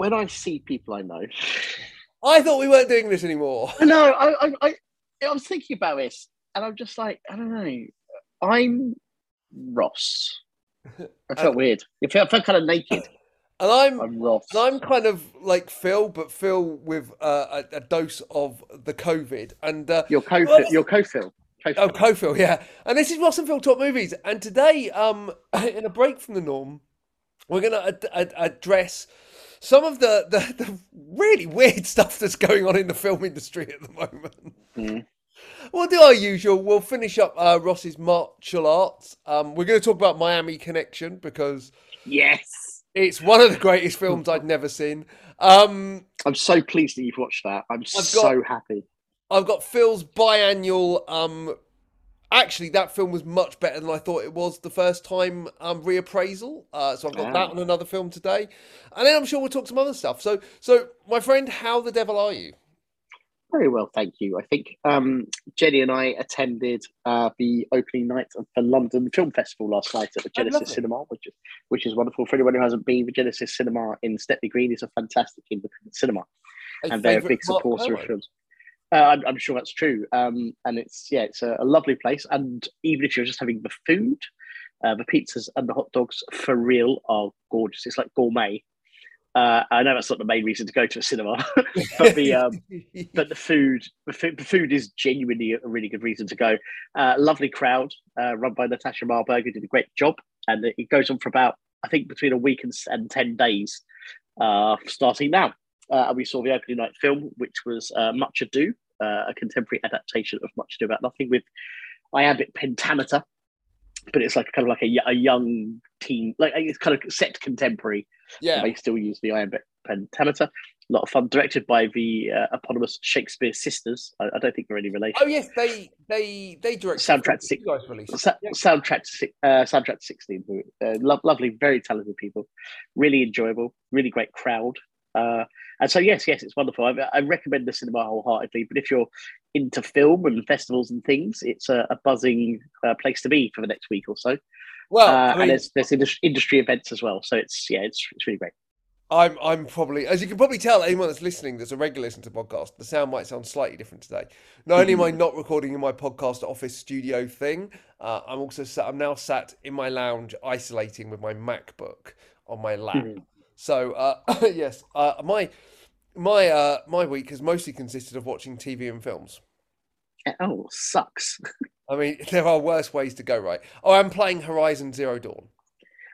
When I see people I know, I thought we weren't doing this anymore. no, I, I, I, I was thinking about this, and I'm just like, I don't know. I'm Ross. I felt weird. It felt, I felt kind of naked. And I'm I'm Ross. and I'm kind of like Phil, but Phil with uh, a, a dose of the COVID. And uh, Your co, Well, your co-fill. oh, co-Phil, yeah. And this is Ross and Phil talk movies. And today, um, in a break from the norm, we're going to ad- ad- address some of the, the the really weird stuff that's going on in the film industry at the moment. Mm. We'll do our usual. We'll finish up uh, Ross's martial arts. Um, we're going to talk about Miami Connection because Yes. it's one of the greatest films I'd never seen. Um, I'm so pleased that you've watched that. I'm got- so happy. I've got Phil's biannual. Um, actually, that film was much better than I thought it was the first time um, reappraisal. Uh, so I've got that Ah. on another film today, and then I'm sure we'll talk some other stuff. So, so my friend, how the devil are you? Very well, thank you. I think um, Jenny and I attended uh, the opening night of the London Film Festival last night at the Oh, Genesis. Cinema, which is which is wonderful for anyone who hasn't been. The Genesis Cinema in Stepney Green is a fantastic independent cinema, A and they're a big supporter of films. Uh, I'm, I'm sure that's true, um, and it's yeah, it's a, a lovely place. And even if you're just having the food, uh, the pizzas and the hot dogs for real are gorgeous. It's like gourmet. Uh, I know that's not the main reason to go to a cinema, but the um, but the food, the food, the food is genuinely a really good reason to go. Uh, lovely crowd, uh, run by Natasha Marburg, who did a great job, and it goes on for about I think between a week and, and ten days, uh, starting now. Uh, and we saw the opening night film, which was uh, Much Ado, uh, a contemporary adaptation of Much Ado About Nothing with iambic pentameter, but it's like kind of like a young teen, like it's kind of set contemporary yeah, they still use the iambic pentameter. A lot of fun. Directed by the uh, eponymous Shakespeare sisters. I, I don't think they're any relation. Oh yes, they they they direct Soundtrack six- guys released. Sa- Yeah. Soundtrack, to uh, soundtrack to sixteen. Uh, lo- lovely, very talented people. Really enjoyable. Really great crowd. Uh, and so yes, yes, it's wonderful. I, I recommend the cinema wholeheartedly. But if you're into film and festivals and things, it's a, a buzzing uh, place to be for the next week or so. Well, uh, I and there's there's indus- industry events as well. So it's yeah, it's it's really great. I'm I'm probably as you can probably tell anyone that's listening that's a regular listener to podcast, the sound might sound slightly different today. Not only am I not recording in my podcast office studio thing, uh, I'm also sat, I'm now sat in my lounge isolating with my MacBook on my lap. So uh, yes, uh, my my uh, my week has mostly consisted of watching TV and films. Oh, sucks. I mean, there are worse ways to go, right? Oh, I'm playing Horizon Zero Dawn.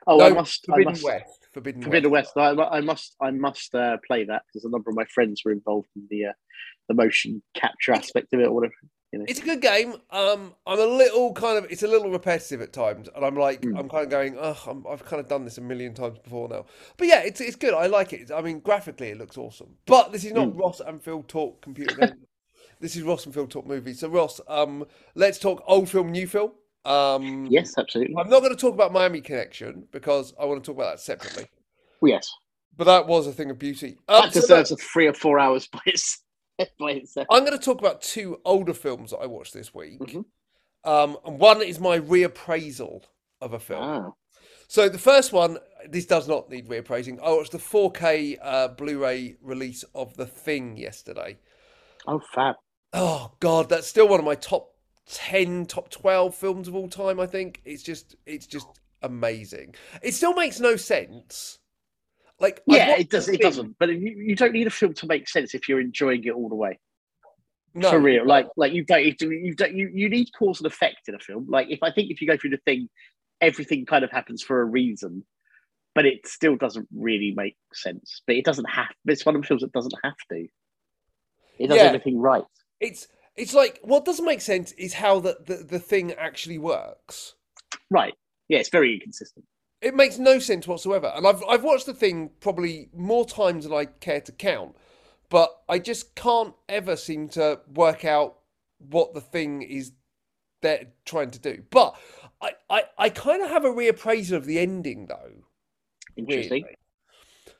Oh, no, I must. I Forbidden must. West. Forbidden, Forbidden West. West. I, I must. I must uh, play that because a number of my friends were involved in the uh, the motion capture aspect of it, or whatever. You know. It's a good game. Um, I'm a little kind of. It's a little repetitive at times, and I'm like, Mm. I'm kind of going, oh, I'm, I've kind of done this a million times before now. But yeah, it's it's good. I like it. I mean, graphically, it looks awesome. But this is not Mm. Ross and Phil talk computer game. this is Ross and Phil talk movies. So Ross, um, let's talk old film, new film. Um, Yes, absolutely. I'm not going to talk about Miami Connection because I want to talk about that separately. Yes, But that was a thing of beauty. Um, that so deserves a three or four hours by, its, I'm going to talk about two older films that I watched this week. Mhm. Um, and one is my reappraisal of a film. Ah, So the first one, this does not need reappraising. I watched the 4K uh, Blu-ray release of The Thing yesterday. oh, fab. Oh God, that's still one of my top ten, top twelve films of all time. I think it's just, it's just amazing. It still makes no sense. Like Yeah, it does. It doesn't. But you, you don't need a film to make sense if you're enjoying it all the way. No, For real, like like you don't. You, you don't. You, you need cause and effect in a film. Like if I think if you go through the thing, everything kind of happens for a reason, but it still doesn't really make sense. But it doesn't have. It's one of the films that doesn't have to. It does Yeah. everything right. it's it's like what doesn't make sense is how the, the the thing actually works. Right. Yeah, it's very inconsistent. It makes no sense whatsoever. And I've I've watched the thing probably more times than I care to count, but I just can't ever seem to work out what the thing is they're trying to do. But I, I, I kind of have a reappraisal of the ending though. Interesting. weirdly.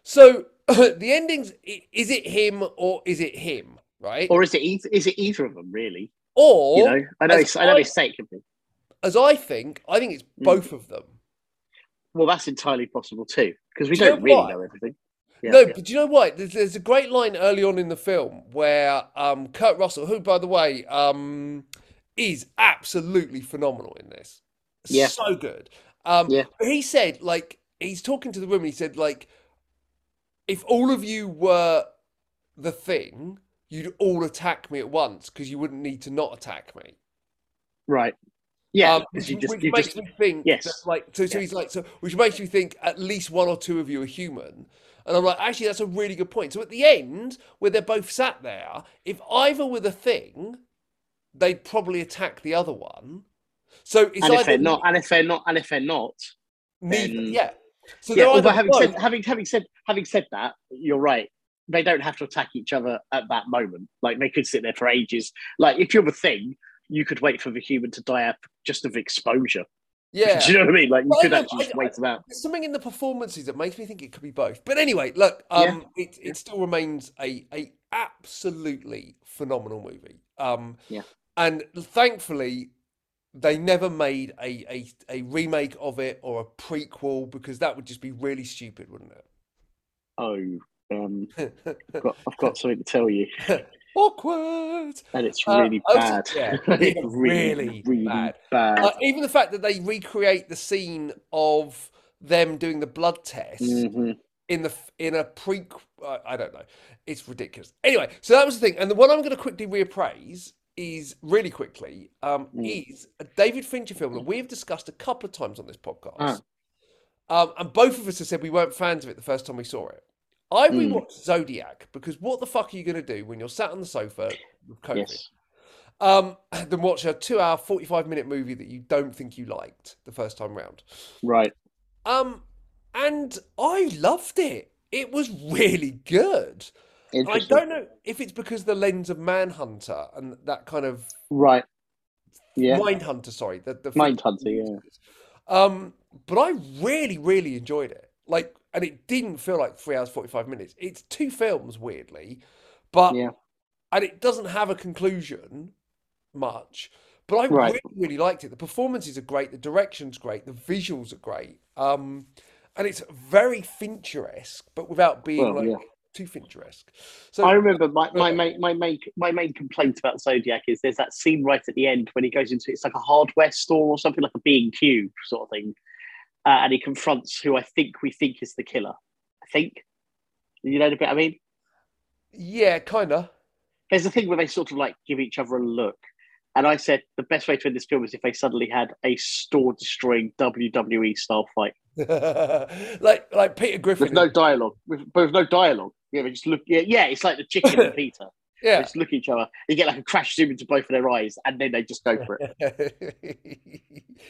So the endings is it him or is it him, right? Or is it either, is it either of them really? Or You know, I know. It's, I know I- they say it be. as I think, I think it's Mm. both of them. Well, that's entirely possible too, because we do don't know really what? know everything. Yeah, no, yeah. but do you know what? There's, there's a great line early on in the film where um, Kurt Russell, who, by the way, um, is absolutely phenomenal in this. Yeah. So good. Um, Yeah. He said, like, he's talking to the woman. he said, like, if all of you were the thing, you'd all attack me at once because you wouldn't need to not attack me. Right. Yeah. Um, 'cause which you just, which you makes just, me think yes. that, like so, so Yeah. he's like so which makes me think at least one or two of you are human and i'm like actually that's a really good point so at the end where they're both sat there if either were the thing they'd probably attack the other one so it's and if either they're not, and if they're not, and if they're not, neither, then- yeah so yeah. Although having both- said, having having said having said that, you're right. They don't have to attack each other at that moment. Like they could sit there for ages. Like if you're the thing, you could wait for the human to die out just of exposure. yeah Do you know what I mean? Like you Well, could actually just wait them out. There's something in the performances that makes me think it could be both. But anyway, look, um, it it still remains a a absolutely phenomenal movie. Um, Yeah. and thankfully, they never made a, a a remake of it or a prequel because that would just be really stupid, wouldn't it? Oh, um, I've got I've got something to tell you, Awkward. and it's Uh, really was- bad. yeah, it's really, really really bad. bad. Uh, even the fact that they recreate the scene of them doing the blood test. Mhm. in the in a pre I I don't know it's ridiculous anyway so that was the thing and the one i'm going to quickly reappraise is really quickly um Mm. is a david fincher film that we've discussed a couple of times on this podcast Ah. um and both of us have said we weren't fans of it the first time we saw it i Mm. rewatched zodiac because what the fuck are you going to do when you're sat on the sofa with covid Yes. um then watch a two hour 45 minute movie that you don't think you liked the first time round Right. um, and I loved it. It was really good. I don't know if it's because the lens of Manhunter and that kind of Right. Yeah. Mindhunter, sorry, the, the Mindhunter, yeah. Um, but I really, really enjoyed it. Like, and it didn't feel like three hours forty five minutes. It's two films, weirdly, but Yeah. and it doesn't have a conclusion much. But I Right. really, really liked it. The performances are great, the direction's great, the visuals are great. Um, and it's very Fincher-esque, but without being Well, like yeah. too Fincher-esque. So I remember my, my my main my main complaint about Zodiac is there's that scene right at the end when he goes into it's like a hardware store or something like a B and Q sort of thing, uh, and he confronts who I think we think is the killer. I think you know the bit I mean. yeah, kinda. There's a thing where they sort of like give each other a look, and I said the best way to end this film is if they suddenly had a store destroying WWE style fight like like Peter Griffin. with no dialogue, with, with no dialogue. Yeah, they just look. Yeah, yeah, it's like the chicken and Peter. They yeah. just look at each other. You get like a crash zoom into both of their eyes, and then they just go for it.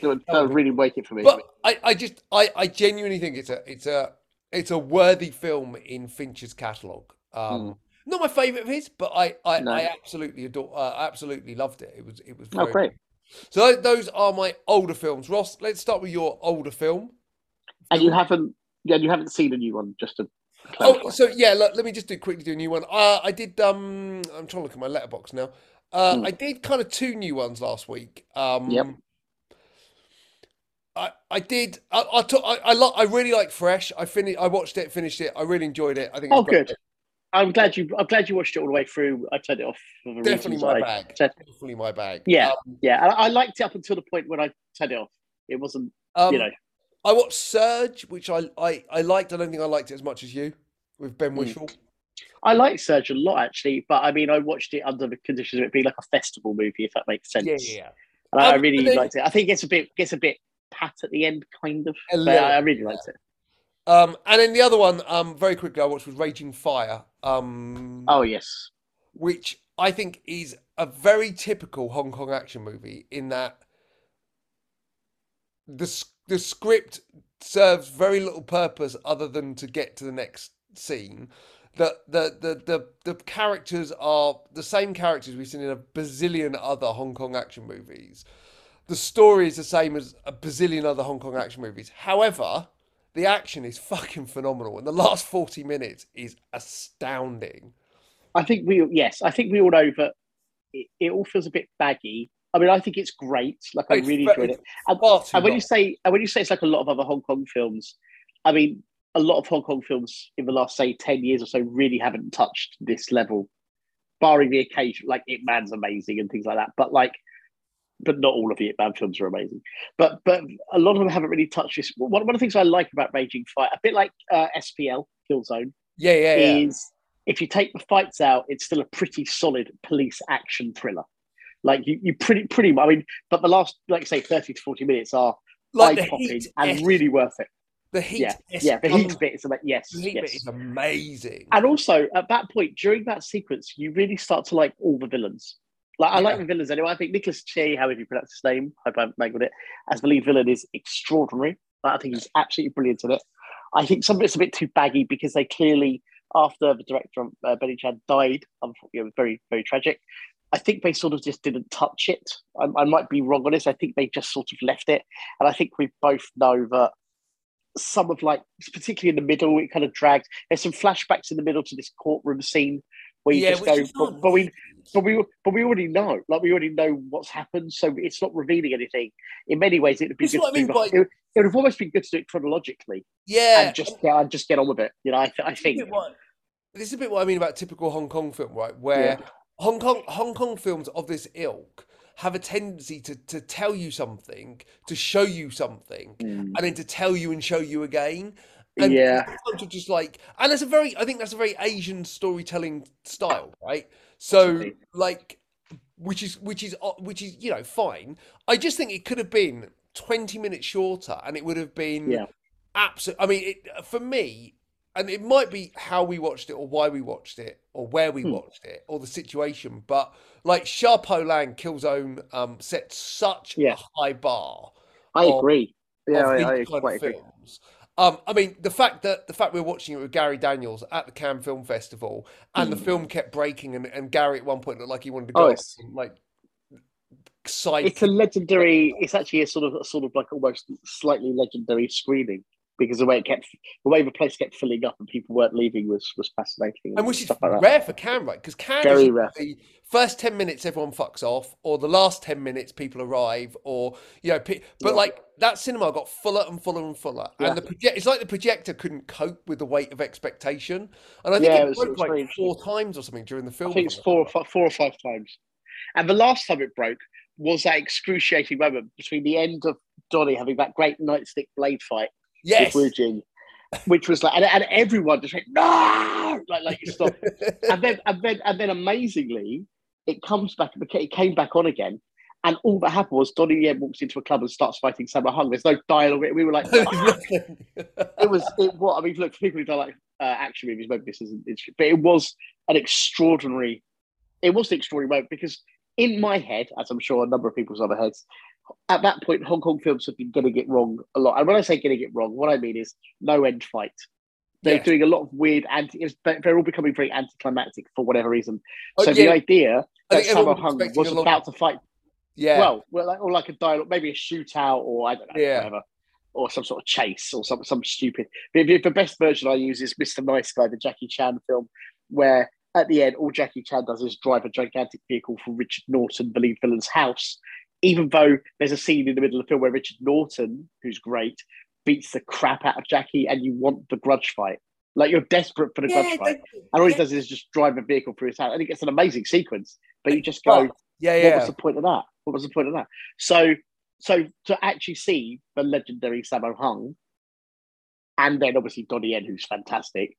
That would, that would really make it for me. But I, I just I, I genuinely think it's a it's a it's a worthy film in Fincher's catalogue. Um, Not my favourite of his, but I I. No. I absolutely adore uh, absolutely loved it. It was it was oh, great! So those are my older films. Ross, let's start with your older film. And you haven't, yeah, you haven't seen a new one, just to Oh, so yeah, look, let me just do quickly do a new one. Uh, I did. Um, I'm trying to look at my Letterboxd now. Uh, Hmm. I did kind of two new ones last week. Um, Yep. I, I did. I I, took, I, I, lo- I really like Fresh. I finished. I watched it, finished it. I really enjoyed it. I think. It's oh, great. good. I'm glad you. I'm glad you watched it all the way through. I turned it off for the Definitely my I bag. said. Definitely my bag. Yeah. Um, Yeah, and I liked it up until the point when I turned it off. It wasn't, um, you know. I watched Surge, which I, I I liked. I don't think I liked it as much as you with Ben Mm. Whishaw. I like Surge a lot actually, but I mean, I watched it under the conditions of it being like a festival movie, if that makes sense. Yeah, yeah. And I, Um, really then- liked it. I think it gets a bit gets a bit pat at the end, kind of. Little I, really yeah. liked it. Um, and then the other one, um, very quickly, I watched was Raging Fire. Um, Oh yes, which I think is a very typical Hong Kong action movie in that the the script serves very little purpose other than to get to the next scene. The the the the, the characters are the same characters we've seen in a bazillion other Hong Kong action movies. The story is the same as a bazillion other Hong Kong action movies. However, the action is fucking phenomenal, and the last forty minutes is astounding. I think we yes, I think we all know that it, it all feels a bit baggy. I mean, I think it's great. Like, I It's really enjoyed it. And, and when you say and when you say it's like a lot of other Hong Kong films, I mean, a lot of Hong Kong films in the last say ten years or so really haven't touched this level, barring the occasion. Like Ip Man's amazing and things like that, but like, but not all of the Ip Man films are amazing. But but a lot of them haven't really touched this. One, one of the things I like about Raging Fight, a bit like uh, SPL Killzone, yeah, yeah, yeah. is if you take the fights out, it's still a pretty solid police action thriller. Like you, you pretty pretty. I mean, but the last, like say, thirty to forty minutes are Like eye popping and really worth it. the heat, Yeah, yeah. The heat um, bit is about yes, the heat bit is amazing. And also at that point during that sequence, you really start to like all the villains. Like I like the villains anyway. I think Nicholas Tse, however you pronounce his name, hope I haven't mangled it, as the lead villain is extraordinary. Like, I think he's absolutely brilliant in it. I think some of it's a bit too baggy because they clearly, after the director uh, Benny Chan died, unfortunately, it was very very tragic. I think they sort of just didn't touch it. I, I might be wrong on this. I think they just sort of left it, and I think we both know that some of like, particularly in the middle, it kind of dragged. There's some flashbacks in the middle to this courtroom scene where you Yeah, just go, but, but we, but we, but we already know, like we already know what's happened, so it's not revealing anything. In many ways, it'd be good. what To I mean by- it, would- it would have almost been good to do it chronologically Yeah, and just get, and just get on with it. You know, I, th- I This is a think. this is a bit what I mean about typical Hong Kong film, right? Where Yeah. Hong Kong Hong Kong films of this ilk have a tendency to to tell you something, to show you something, Mm. and then to tell you and show you again. And Yeah. just like, and it's a very, I think that's a very Asian storytelling style, right? So, like, which is which is uh, which is you know fine. I just think it could have been 20 minutes shorter, and it would have been Yeah. absolute. I mean, it, for me, and it might be how we watched it, or why we watched it, or where we Hmm. watched it, or the situation. But like Sha Po Lang, Killzone, um, set such Yeah. a high bar I of- agree. Yeah, I, I quite agree. films. Um, I mean, the fact that the fact we're watching it with Gary Daniels at the Cannes Film Festival, and the film kept breaking, and, and Gary at one point looked like he wanted to Hmm. Oh, go, it's- and, like side. It's a legendary. It's actually a sort of sort of like almost slightly legendary screening because the way it kept, the way the place kept filling up and people weren't leaving was was fascinating. And which is like rare for Cannes, right? Because Cannes Very is rare. the first ten minutes everyone fucks off, or the last ten minutes people arrive, or you know, pe- but Yeah. like that cinema got fuller and fuller and fuller, Yeah. and the project it's like the projector couldn't cope with the weight of expectation, and I think Yeah, it, it was- it broke was like four times or something during the film. I think it's four or five, four or five times. And the last time it broke was that excruciating moment between the end of Donny having that great nightstick blade fight Yes. which was like, and, and everyone just went no, like like you stop. and then and then and then amazingly, it comes back. It came back on again. And all that happened was Donnie Yen walks into a club and starts fighting Sammo Hung. There's no dialogue. We were like, it was it what I mean look for people who don't like uh, action movies maybe this isn't but it was an extraordinary it was an extraordinary moment because in my head as I'm sure a number of people's other heads at that point Hong Kong films have been getting it wrong a lot and when I say getting it wrong what I mean is no end fight they're doing a lot of weird anti they're all becoming very anticlimactic for whatever reason Oh, so yeah, the idea that Sammo Hung was about to fight yeah. well, well, like, or like a dialogue, maybe a shootout, or I don't know, Yeah. whatever, or some sort of chase, or some some stupid. The, the- best version I use is Mr. Nice Guy, the Jackie Chan film, where at the end all Jackie Chan does is drive a gigantic vehicle for Richard Norton, the lead villain's house. Even though there's a scene in the middle of the film where Richard Norton, who's great, beats the crap out of Jackie, and you want the grudge fight. Like you're desperate for the Yeah, grudge fight, and all he yeah. does is just drive a vehicle through his house, and it gets an amazing sequence. But you just go, But- yeah, what was the point of that? What was the point of that? So, so to actually see the legendary Sammo Hung, and then obviously Donnie Yen, who's fantastic,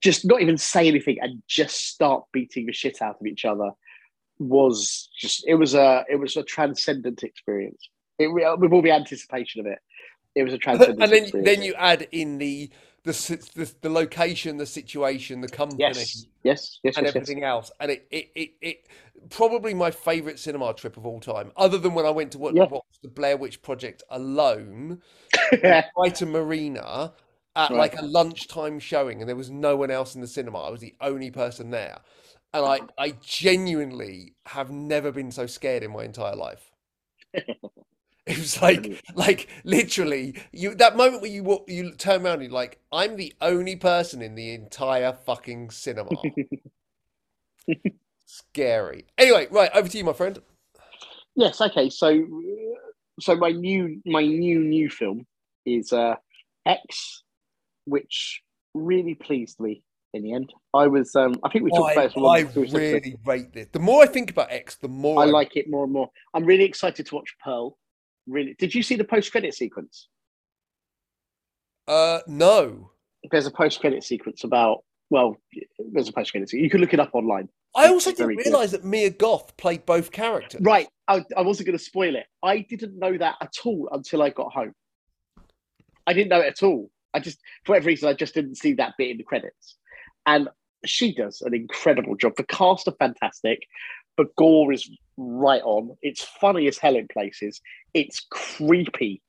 just not even say anything and just start beating the shit out of each other was just it was a it was a transcendent experience. It with all the anticipation of it, it was a transcendent. and then experience. then you add in the the the, the location, the situation, the company. yes, yes, yes, and yes, yes. everything else. And it, it, it, it probably my favourite cinema trip of all time, other than when I went to watch, Yeah. watch the Blair Witch Project alone, Yeah. Brighton Marina at Right. like a lunchtime showing, and there was no one else in the cinema. I was the only person there, and I, I genuinely have never been so scared in my entire life. It was like, like literally, you that moment where you walk, you turn around, and you're like, I'm the only person in the entire fucking cinema. Scary. Anyway, right over to you, my friend. Yes. Okay. So, so my new my new new film is uh, X, which really pleased me in the end. I was. Um, I think we talked I, about this. I really rate this. The more I think about X, the more I like it more and more. I'm really excited to watch Pearl. Really, did you see the post credit sequence? Uh, no. There's a post credit sequence about. Well, there's a post credit. Sequence. You can look it up online. I It's also didn't very good. realize that Mia Goth played both characters. Right. I, I wasn't going to spoil it. I didn't know that at all until I got home. I didn't know it at all. I just, for whatever reason, I just didn't see that bit in the credits. And she does an incredible job. The cast are fantastic. The gore is right on. It's funny as hell in places. It's creepy,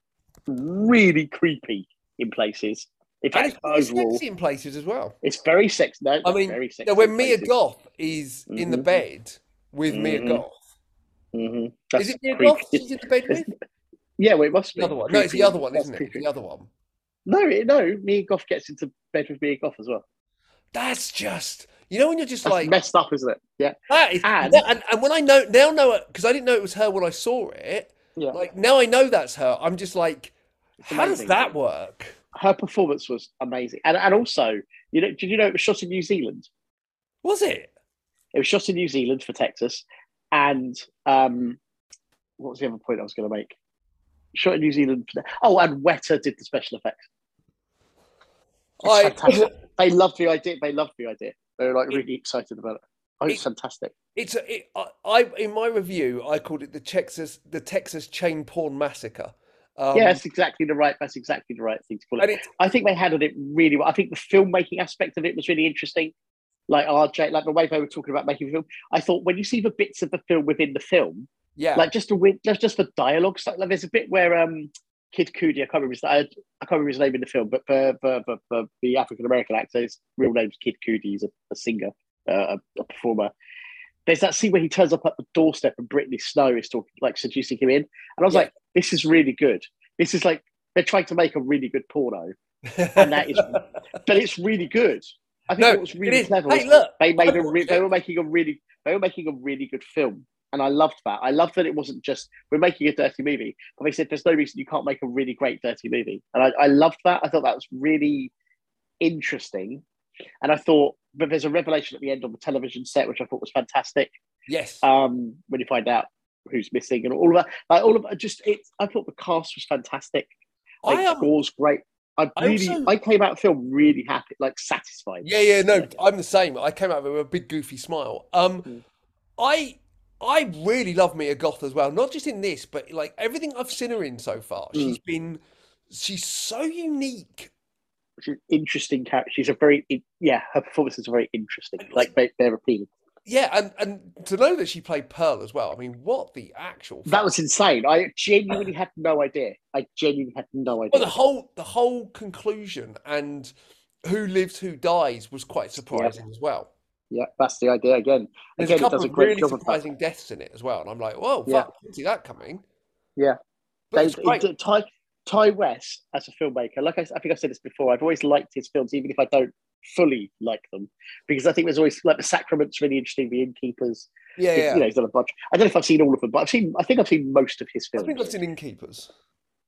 really creepy in places. In And fact, it's very overall, sexy in places as well. it's very sexy. No, I mean, very sexy. Yeah, when Mia places. Goth is in the Mhm. bed with Mia Mhm. Goth. Mhm. Is it Mia creepy. Goth she's in the bed with? Yeah, well, it must be The other one. No, it's the other one, isn't it? creepy. The other one. No, no. Mia Goth gets into bed with Mia Goth as well. That's just you know when you're just That's like messed up, isn't it? Yeah. that is and- and, and, when I know now know it because I didn't know it was her when I saw it. Yeah. Like now I know that's her. I'm just like, It's how does that work? Her performance was amazing, and and also, you know, did you know it was shot in New Zealand? Was it? It was shot in New Zealand for Texas, and um, what was the other point I was going to make? Shot in New Zealand. For oh, and Weta did the special effects. It's I. They loved the idea. They loved the idea. They were like really excited about it. Oh, it's It- fantastic. It's a, it, I, I in my review I called it the Texas the Texas chain porn massacre. Um, yeah, that's exactly the right. That's exactly the right thing to call it. it I think they handled it really well. I think the filmmaking aspect of it was really interesting. Like RJ, like the way they were talking about making the film. I thought when you see the bits of the film within the film, yeah like just a win, just just the dialogue, so, like there's a bit where um Kid Cudi, I can't remember his, I, I can't remember his name in the film, but for for, for, for the African American actor, his real name's Kid Cudi. He's a, a singer, uh, a, a performer. There's that scene where he turns up at the doorstep and Brittany Snow is talking, like seducing him in, and I was Yeah. like, this is really good. This is like they're trying to make a really good porno and that is- but it's really good. I think No, what was really clever Hey, look, they made a re- they were making a really they were making a really good film, and I loved that. I loved that it wasn't just we're making a dirty movie, but they said there's no reason you can't make a really great dirty movie, and I, I loved that. I thought that was really interesting, and I thought but there's a revelation at the end on the television set which I thought was fantastic. yes. Um, when you find out who's missing and all of that, like all of it, just it. I thought the cast was fantastic. Like, I am. score's great. I I really, also- I came out of the film really happy, like satisfied. Yeah, yeah, no, I'm the same. I came out with a big goofy smile. Um, Mm. I I really love Mia Goth as well. Not just in this, but like everything I've seen her in so far. Mm. She's been she's so unique. She's an interesting character. She's a very, yeah, her performances are very interesting. Like they, they're appealing. Yeah, and and to know that she played Pearl as well. I mean, what the actual That was insane. I genuinely had no idea. I genuinely had no idea. well, the whole the whole conclusion and who lives, who dies was quite surprising as well. Yeah, that's the idea again. There's Again, a it couple does a of great really job of surprising deaths in it as well, and I'm like, whoa, Yeah. fuck, see that coming. Yeah. but They, great. it- Ti, Ti West, as a filmmaker, like I, I think I've said this before, I've always liked his films, even if I don't fully like them, because I think there's always like the Sacrament's really interesting, the Innkeepers. yeah, He's- yeah. You know, he's done a bunch. I don't know if I've seen all of them, but I've seen. I think I've seen most of his films. I think I've seen Innkeepers.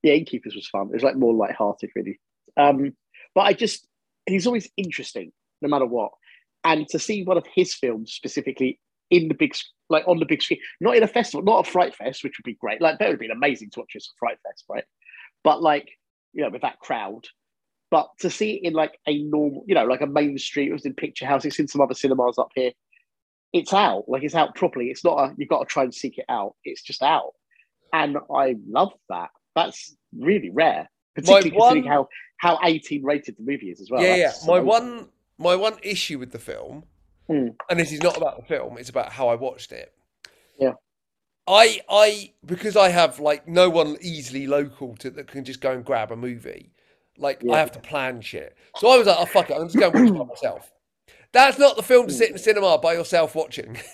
yeah, Innkeepers was fun. It was like more light-hearted, really. Um, but I just he's always interesting, no matter what. And to see one of his films specifically in the big, like on the big screen, not in a festival, not a Fright Fest, which would be great. Like that would have been amazing to watch this at Fright Fest, right? But like you know, with that crowd. But to see it in like a normal, you know, like a main street, it was in Picture House. It's in some other cinemas up here. It's out, like it's out properly. It's not a you've got to try and seek it out. It's just out, and I love that. That's really rare, particularly considering one- how how eighteen rated the movie is as well. yeah, yeah. My amazing. one my one issue with the film, Mm. and this is not about the film, it's about how I watched it. Yeah. I I because I have like no one easily local to that can just go and grab a movie. Like Yeah. I have to plan shit. So I was like, oh fuck it, I'm just going to watch it by myself. That's not the film to sit in the cinema by yourself watching.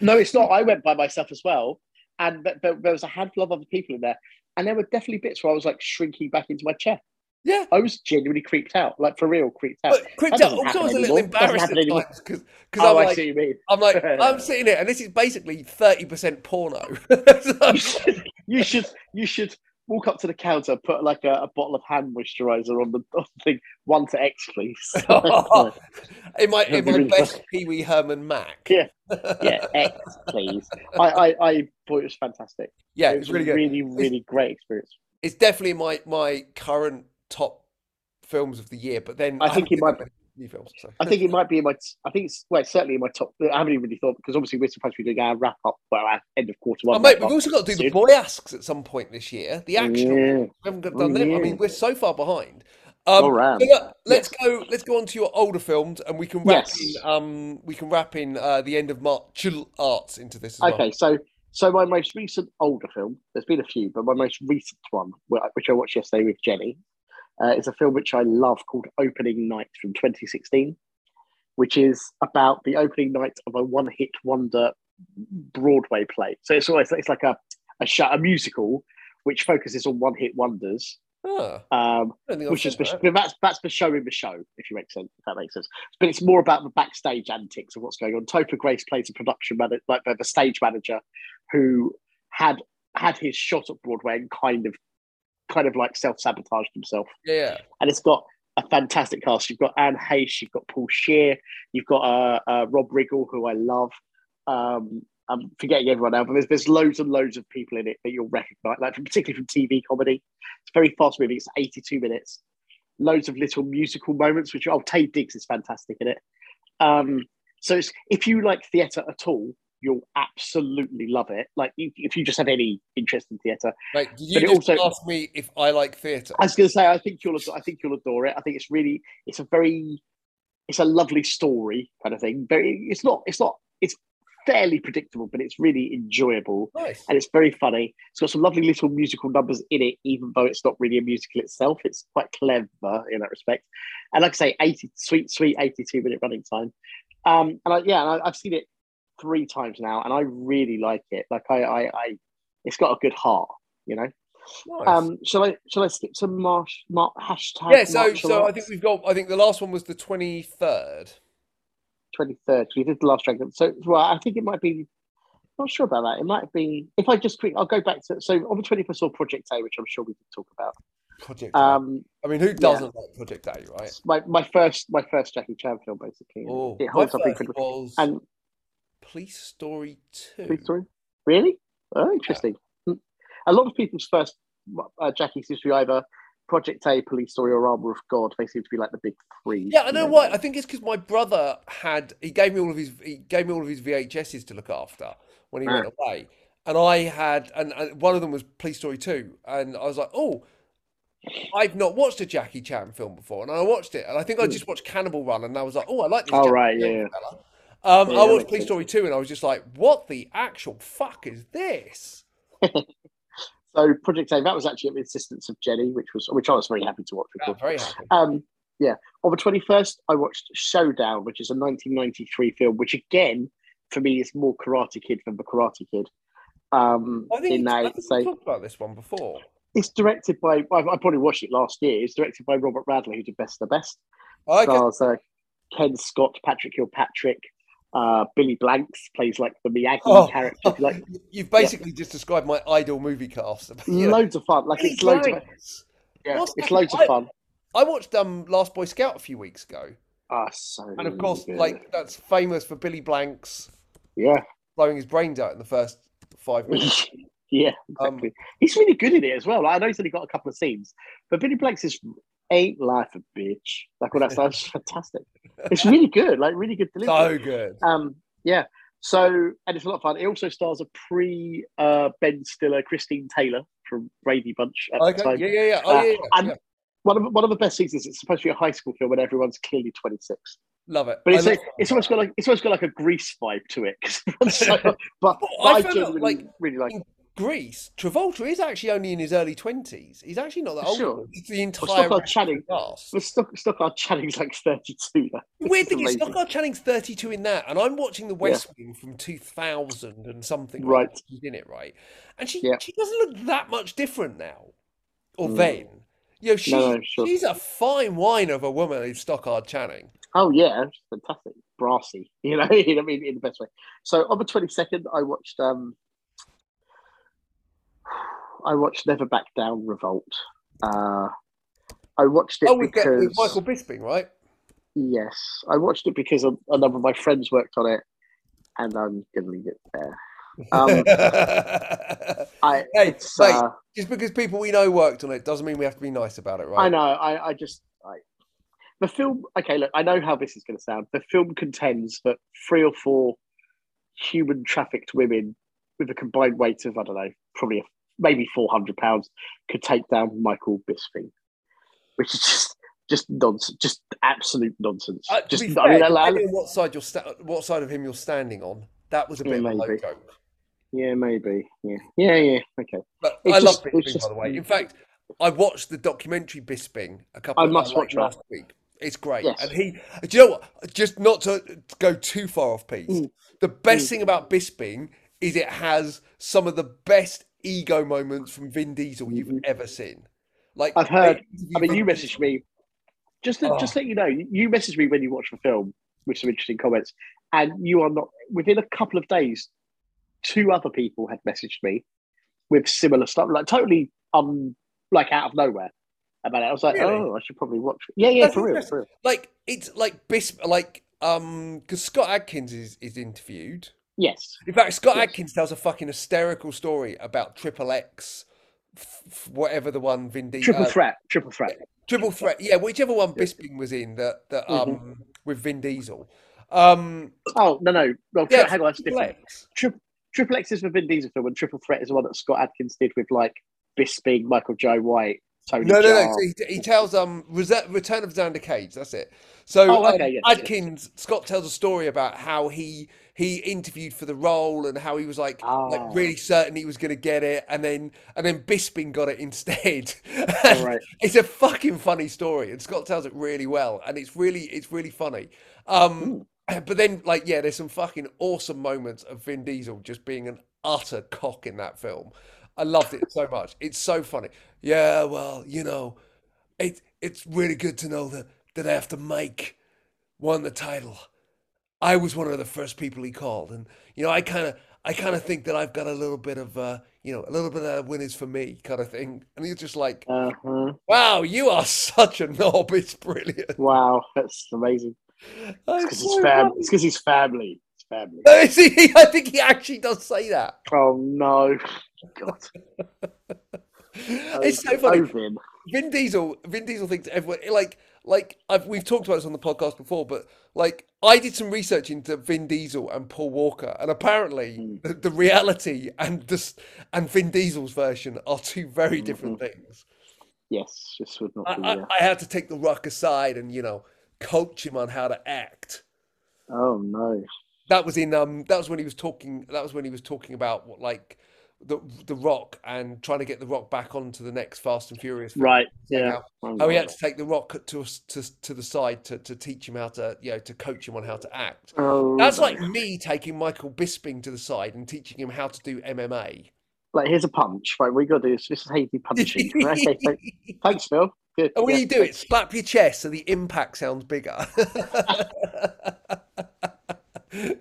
No, it's not. I went by myself as well, and but, but there was a handful of other people in there, and there were definitely bits where I was like shrinking back into my chair. Yeah. I was genuinely creeped out, like for real creeped out. But creeped out. Also, I was a little embarrassed happen at anymore. times because Oh, I'm I like, see. I'm like, I'm sitting here, and this is basically thirty percent porno. So- you should, you should, you should walk up to the counter, put like a, a bottle of hand moisturizer on the, on the thing. One to X, please. Oh, in my in my really best Pee Wee Herman Mac. Yeah. yeah, X, please. I, I, I thought it was fantastic. yeah, it it's was really a good. really, really great experience. It's definitely my my current top films of the year. But then I think haven't it might- many new films. So. I think it might be in my. I think it's well, it's certainly in my top. I haven't even really thought because obviously we're supposed to be doing our wrap up, well, our end of quarter one. Oh, mate, we've also got to do the boy asks at some point this year. The action. Yeah. We haven't got- Oh, done them. I mean, we're so far behind. Um, All round. look, let's go. Let's go on to your older films, and we can wrap Yes. in. Um, we can wrap in uh, the end of martial arts into this as well. Okay, so so my most recent older film. There's been a few, but my most recent one, which I watched yesterday with Jenny, uh, is a film which I love called Opening Night from 2016, which is about the opening night of a one-hit wonder Broadway play. So it's always it's like a a, show, a musical which focuses on one-hit wonders. Ah, Um, I don't think I've which is that. that's that's the show in the show, if you make sense, if that makes sense. But it's more about the backstage antics of what's going on. Topher Grace plays a production manager, like the, the stage manager, who had had his shot at Broadway and kind of, kind of like self sabotaged himself. yeah. And it's got a fantastic cast. You've got Anne Heche, you've got Paul Scheer, you've got uh, uh, Rob Riggle, who I love. Um, I'm forgetting everyone else, but there's, there's loads and loads of people in it that you'll recognise, like particularly from TV comedy. It's very fast moving. It's 82 minutes. Loads of little musical moments, which oh, Taye Diggs is fantastic in it. Um, so it's, if you like theatre at all, you'll absolutely love it. Like if, if you just have any interest in theatre, Mate, did you just also- ask me if I like theatre? I was going to say, I think you'll, I think you'll adore it. I think it's really, it's a very, it's a lovely story kind of thing. Very, it's not, it's not, it's fairly predictable, but it's really enjoyable Nice. and it's very funny. It's got some lovely little musical numbers in it, even though it's not really a musical itself. It's quite clever in that respect. And like I say, 80 sweet, sweet 82 minute running time. Um, and I, yeah, I, I've seen it three times now, and I really like it. Like I, I, I it's got a good heart, you know. Nice. Um, shall I shall I skip to marsh, mar, hashtag? yeah, so martial so I think we've got. I think the last one was the twenty third. 23rd. We did the last dragon. So, well, I think it might be. Not sure about that. It might be. If I just quick, I'll go back to. So on the 21st, saw Project A, which I'm sure we can talk about. Project. A. Um, I mean, who doesn't like Project A, right? my my first my first Jackie Chan film, basically. Oh, it my holds up first incredibly. was And Police Story Two. Police Story, really? Oh, interesting. Hmm. A lot of people's first uh, Jackie seems to be either Project A, Police Story, or Armor of God. They seem to be like the big three. Yeah, I you know why. I think it's because my brother had he gave me all of his he gave me all of his VHSs to look after when he Ah. went away, and I had and, and one of them was Police Story Two, and I was like, oh, I've not watched a Jackie Chan film before, and I watched it, and I think I Hmm. just watched Cannonball Run, and I was like, oh, I like this. Oh, Jackie right, Chan yeah. fella. Um, Yeah, I watched Police sense. Story Two, and I was just like, what the actual fuck is this? So Project A, that was actually at the insistence of Jenny, which was which I was very happy to watch. I'm very happy. Um, yeah. On the twenty first, I watched Showdown, which is a nineteen ninety three film, which again for me is more Karate Kid than the Karate Kid. Um, I think, in I that, so talked about this one before. it's directed by. well, I probably watched it last year. It's directed by Robert Radler, who did Best of the Best. Okay. Stars uh, Kenn Scott, Patrick Kilpatrick, uh, Billy Blanks plays like the Miyagi Oh. character. Like You've basically just described my idol movie cast. You loads of fun. Like it's loads of yeah, What's it's that? loads of fun. I watched um Last Boy Scout a few weeks ago, Ah, so and of course, good. like that's famous for Billy Blanks yeah, blowing his brains out in the first five minutes. yeah, Um, exactly. he's really good in it as well. Like, I know he's only got a couple of scenes, but Billy Blanks is ain't life a bitch. Like all that stuff. It's fantastic. It's really good. Like really good delivery. So good. Um, yeah. So, and it's a lot of fun. It also stars a pre uh, Ben Stiller, Christine Taylor from Brady Bunch Okay. Yeah, yeah, yeah. Oh, Uh, yeah, yeah, and- yeah. One of one of the best scenes is it's supposed to be a high school film and everyone's clearly twenty six, Love it. but it's like, it's almost got like it's almost got like a Grease vibe to it. so, but, but I I, found out, genuinely like, really like. it. Grease. Travolta is actually only in his early twenties. He's actually not that old. Sure. It's the entire Stockard rest of the Channing- cast. But Stock, Stockard Channing's like thirty two. The weird thing is, Stockard Channing's 32 in that, and I'm watching The Yeah. West Wing from 2000 and something. Right. She's in it, right? And she Yeah. she doesn't look that much different now, or Mm. then. You know, she, No, no, sure. she's a fine wine of a woman in Stockard Channing. Oh yeah, fantastic, brassy. You know, I mean, in the best way. So on the twenty second, I watched. um I watched Never Back Down Revolt. Uh, I watched it Oh, we get because with Michael Bisping, right? yes, I watched it because a, a number of my friends worked on it, and I'm gonna leave it there. Um, I Hey, it's, mate, uh, Just because people we know worked on it doesn't mean we have to be nice about it, right? I know. I, I just I, the film. Okay, look, I know how this is going to sound. The film contends that three or four human trafficked women with a combined weight of I don't know, probably maybe four hundred pounds, could take down Michael Bisping, which is just just nonsense, just absolute nonsense. Uh, just be I mean, I- I- depending on what side you're sta- what side of him you're standing on, that was a Yeah, bit of a joke. yeah, maybe, yeah, yeah, yeah. Okay, But It's I just- love Bisping, just- by the way. In fact, I watched the documentary Bisping a couple. I of must watch that. last week. It's great, Yes. and he. Do you know what? Just not to go too far off piece. Mm. The best Mm. thing about Bisping is it has some of the best ego moments from Vin Diesel you've Mhm. ever seen. Like I've heard- I mean, you messaged me just to, Oh. just let you know. You messaged me when you watched the film with some interesting comments, and you are not within a couple of days. Two other people had messaged me with similar stuff, like totally um, like out of nowhere about it. I was like, Really? oh, I should probably watch. It. Yeah, yeah, That's for real, for real. Like it's like Bisp, like um, because Scott Adkins is is interviewed. Yes, In fact, Scott Yes. Adkins tells a fucking hysterical story about Triple X, f- whatever the one Vin Diesel. triple threat, triple threat. Triple threat, yeah, whichever one Bisping was in that that Mhm. um with Vin Diesel. Um, Oh no, no, well, yeah, hang on, Triple different. X. Triple, triple X is the Vin Diesel film, and Triple Threat is the one that Scott Adkins did with like Bisping, Michael Jai White, Tony. No, no, no. So he, he tells um Return of Xander Cage. That's it. So Oh, um, okay, yes, yes. Adkins Scott tells a story about how he he interviewed for the role and how he was like Ah. like really certain he was going to get it, and then and then Bisping got it instead. Right. It's a fucking funny story, and Scott tells it really well, and it's really it's really funny. Um, but then like yeah, there's some fucking awesome moments of Vin Diesel just being an utter cock in that film. I loved it so much. It's so funny. Yeah, well, you know, it it's really good to know that that after Mike won the title, I was one of the first people he called, and you know, I kind of I kind of think that I've got a little bit of uh, you know, a little bit of winners for me kind of thing. And he's just like, Uh-huh. wow, you are such a knob. It's brilliant. Wow, that's amazing. It's Because he's so fam- funny. it's because he's family. It's family. He- I think he actually does say that. Oh no, God! It's so funny. Vin. Vin Diesel, Vin Diesel thinks everyone like like I've we've talked about this on the podcast before, but like I did some research into Vin Diesel and Paul Walker, and apparently Mm. the, the reality and this and Vin Diesel's version are two very different things. Yes, this would not I, be. I, uh, I had to take the rock aside and you know coach him on how to act. oh no. That was in um that was when he was talking that was when he was talking about what like the the rock and trying to get the rock back onto the next Fast and Furious film. Right. Yeah. Oh, he had to take the rock to to to the side to, to teach him how to you know to coach him on how to act. Oh, That's like me taking Michael Bisping to the side and teaching him how to do MMA. like here's a punch. Right, we got to do this. This is how you do punching. right? Okay, thank- Thanks, Phil. Good. And when yeah, you do it, slap your chest so the impact sounds bigger.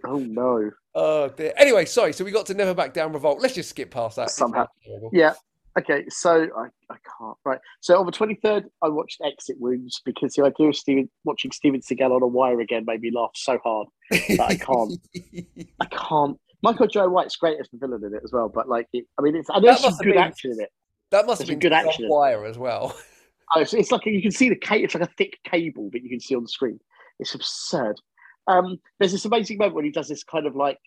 Oh no. oh dear. Anyway, sorry. So we got to never back down revolt. Let's just skip past that. Somehow. Yeah. Okay, so I, I can't. Right. So on the 23rd, I watched Exit Wounds because the idea of Steven watching Steven Seagal on a wire again made me laugh so hard. I can't. I can't. Michael Jai White's great as the villain in it as well, but like, it, I mean, it's, I know That there's some good been- action in it. that must have been good action wire as well. Oh, it's, it's like you can see the ca- it's like a thick cable that you can see on the screen. It's absurd. Um, there's this amazing moment when he does this kind of like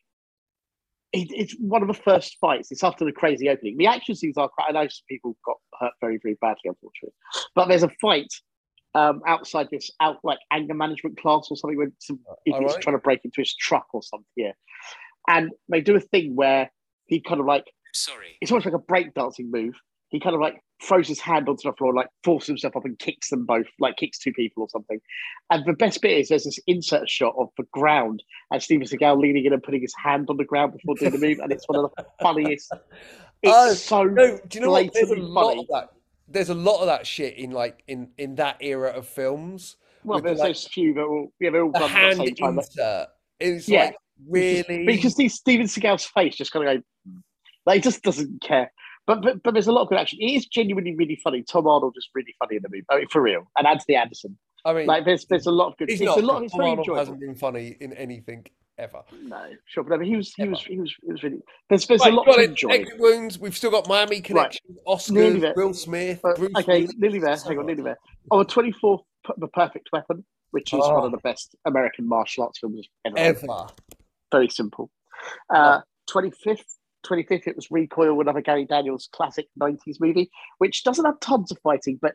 it, it's one of the first fights. It's after the crazy opening. The action scenes are quite. I know some people got hurt very very badly, unfortunately, but there's a fight um, outside this out like anger management class or something where some idiot's Alright. trying to break into his truck or something. Yeah, and they do a thing where he kind of like Sorry. it's almost like a breakdancing move. He kind of like throws his hand onto the floor, like forces himself up and kicks them both, like kicks two people or something. And the best bit is there's this insert shot of the ground and Steven Seagal leaning in and putting his hand on the ground before doing the move, and it's one of the funniest. Oh, it's Oh, so No, do you know what? There's a lot funny. of that. there's a lot of that shit in like in in that era of films. Well, there's like, those few that will, yeah, they're all done at the same time. insert. It's Yeah. like really because see Steven Seagal's face just kind of go, hmm. like he just doesn't care. But, but but there's a lot of good action. It is genuinely really funny. Tom Arnold is really funny in the movie. I mean, for real. And Anthony Anderson. I mean, Like there's there's a lot of good. he's it's not. a lot. It's Tom Arnold enjoyable. hasn't been funny in anything ever. No, sure, but I mean, he was he Ever. was he was he was really. There's there's Right, a lot to it. enjoy. Exit wounds. We've still got Miami Connection, Oscars, there. Will Smith, Uh, Bruce okay, nearly there. Hang on, nearly there. Oh, 24th, The Perfect Weapon, which is Oh. one of the best American martial arts films ever. Ever. Very simple. Uh, 25th, 25th, it was Recoil, another Gary Daniels classic 90s movie, which doesn't have tons of fighting, but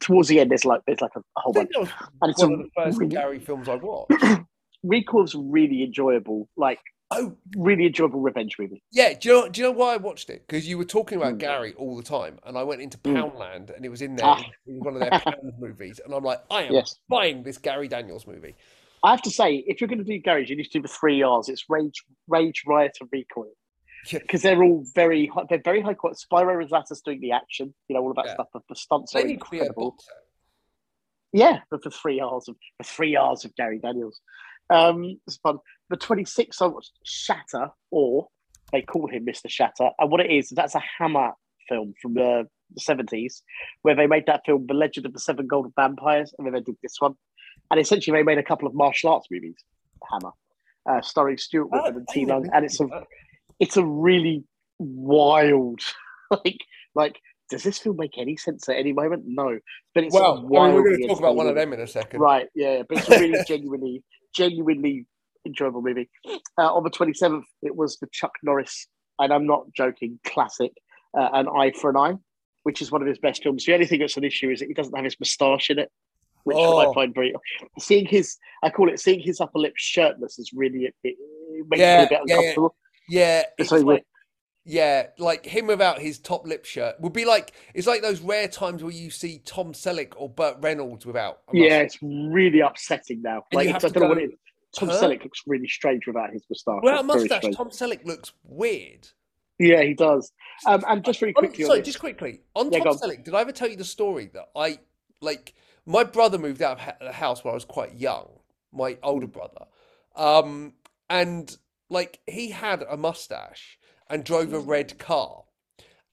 towards the end, there's like there's like a, whole bunch. think that was And it's one of the first really- Gary films I watched. Recoil's really enjoyable, like Oh, really enjoyable revenge movie. yeah. Do you know? Do you know why I watched it? Because you were talking about Mm. Gary all the time, and I went into Mm. Poundland, and it was in there. Ah. Was one of their Pound movies, and I'm like, I am Yes. buying this Gary Daniels movie. I have to say, if you're going to do Gary's, you need to do the three R's. It's Rage, Rage, Riot, and Recoil. Because they're all very, hi- they're very high quality. Spiro Razatos doing the action, you know, all of that Yeah. stuff. The, the stunts are They need to be a incredible. Yeah, the, the three R's of the three R's of Gary Daniels. Um, it's fun. The 26th, I watched Shatter, or they call him Mr. Shatter. And what it is, that's a Hammer film from the, the 70s, where they made that film, The Legend of the Seven Golden Vampires, and then they did this one. And essentially, they made a couple of martial arts movies, Hammer, uh, starring Stuart Oh, Whitman and I Ti Lung. And it's a it's a really wild, like, like. Does this film make any sense at any moment? No, but it's Well, I mean, we're going to talk about one of them in a second. Right, yeah, but it's a really genuinely, genuinely enjoyable movie. Uh, on the 27th, it was the Chuck Norris, and I'm not joking, classic, uh, An Eye for an Eye, which is one of his best films. The only thing that's an issue is that he doesn't have his moustache in it, which Oh. I find very. Seeing his, I call it seeing his upper lip shirtless is really, it, it makes Yeah, me a bit yeah, yeah. Yeah, it's like, yeah, like him without his top lip shirt would be like it's like those rare times where you see Tom Selleck or Burt Reynolds without. Yeah, it's really upsetting now. And Like, I don't know what go, it is. Tom huh? Selleck looks really strange without his moustache. without a It's very mustache. Tom Selleck looks weird. Yeah, he does. Um, and just really quickly, on sorry, just quickly on Yeah, Tom on. Selleck. Did I ever tell you the story that I like? My brother moved out of the house when I was quite young. My older brother, um, and like he had a mustache and drove a red car.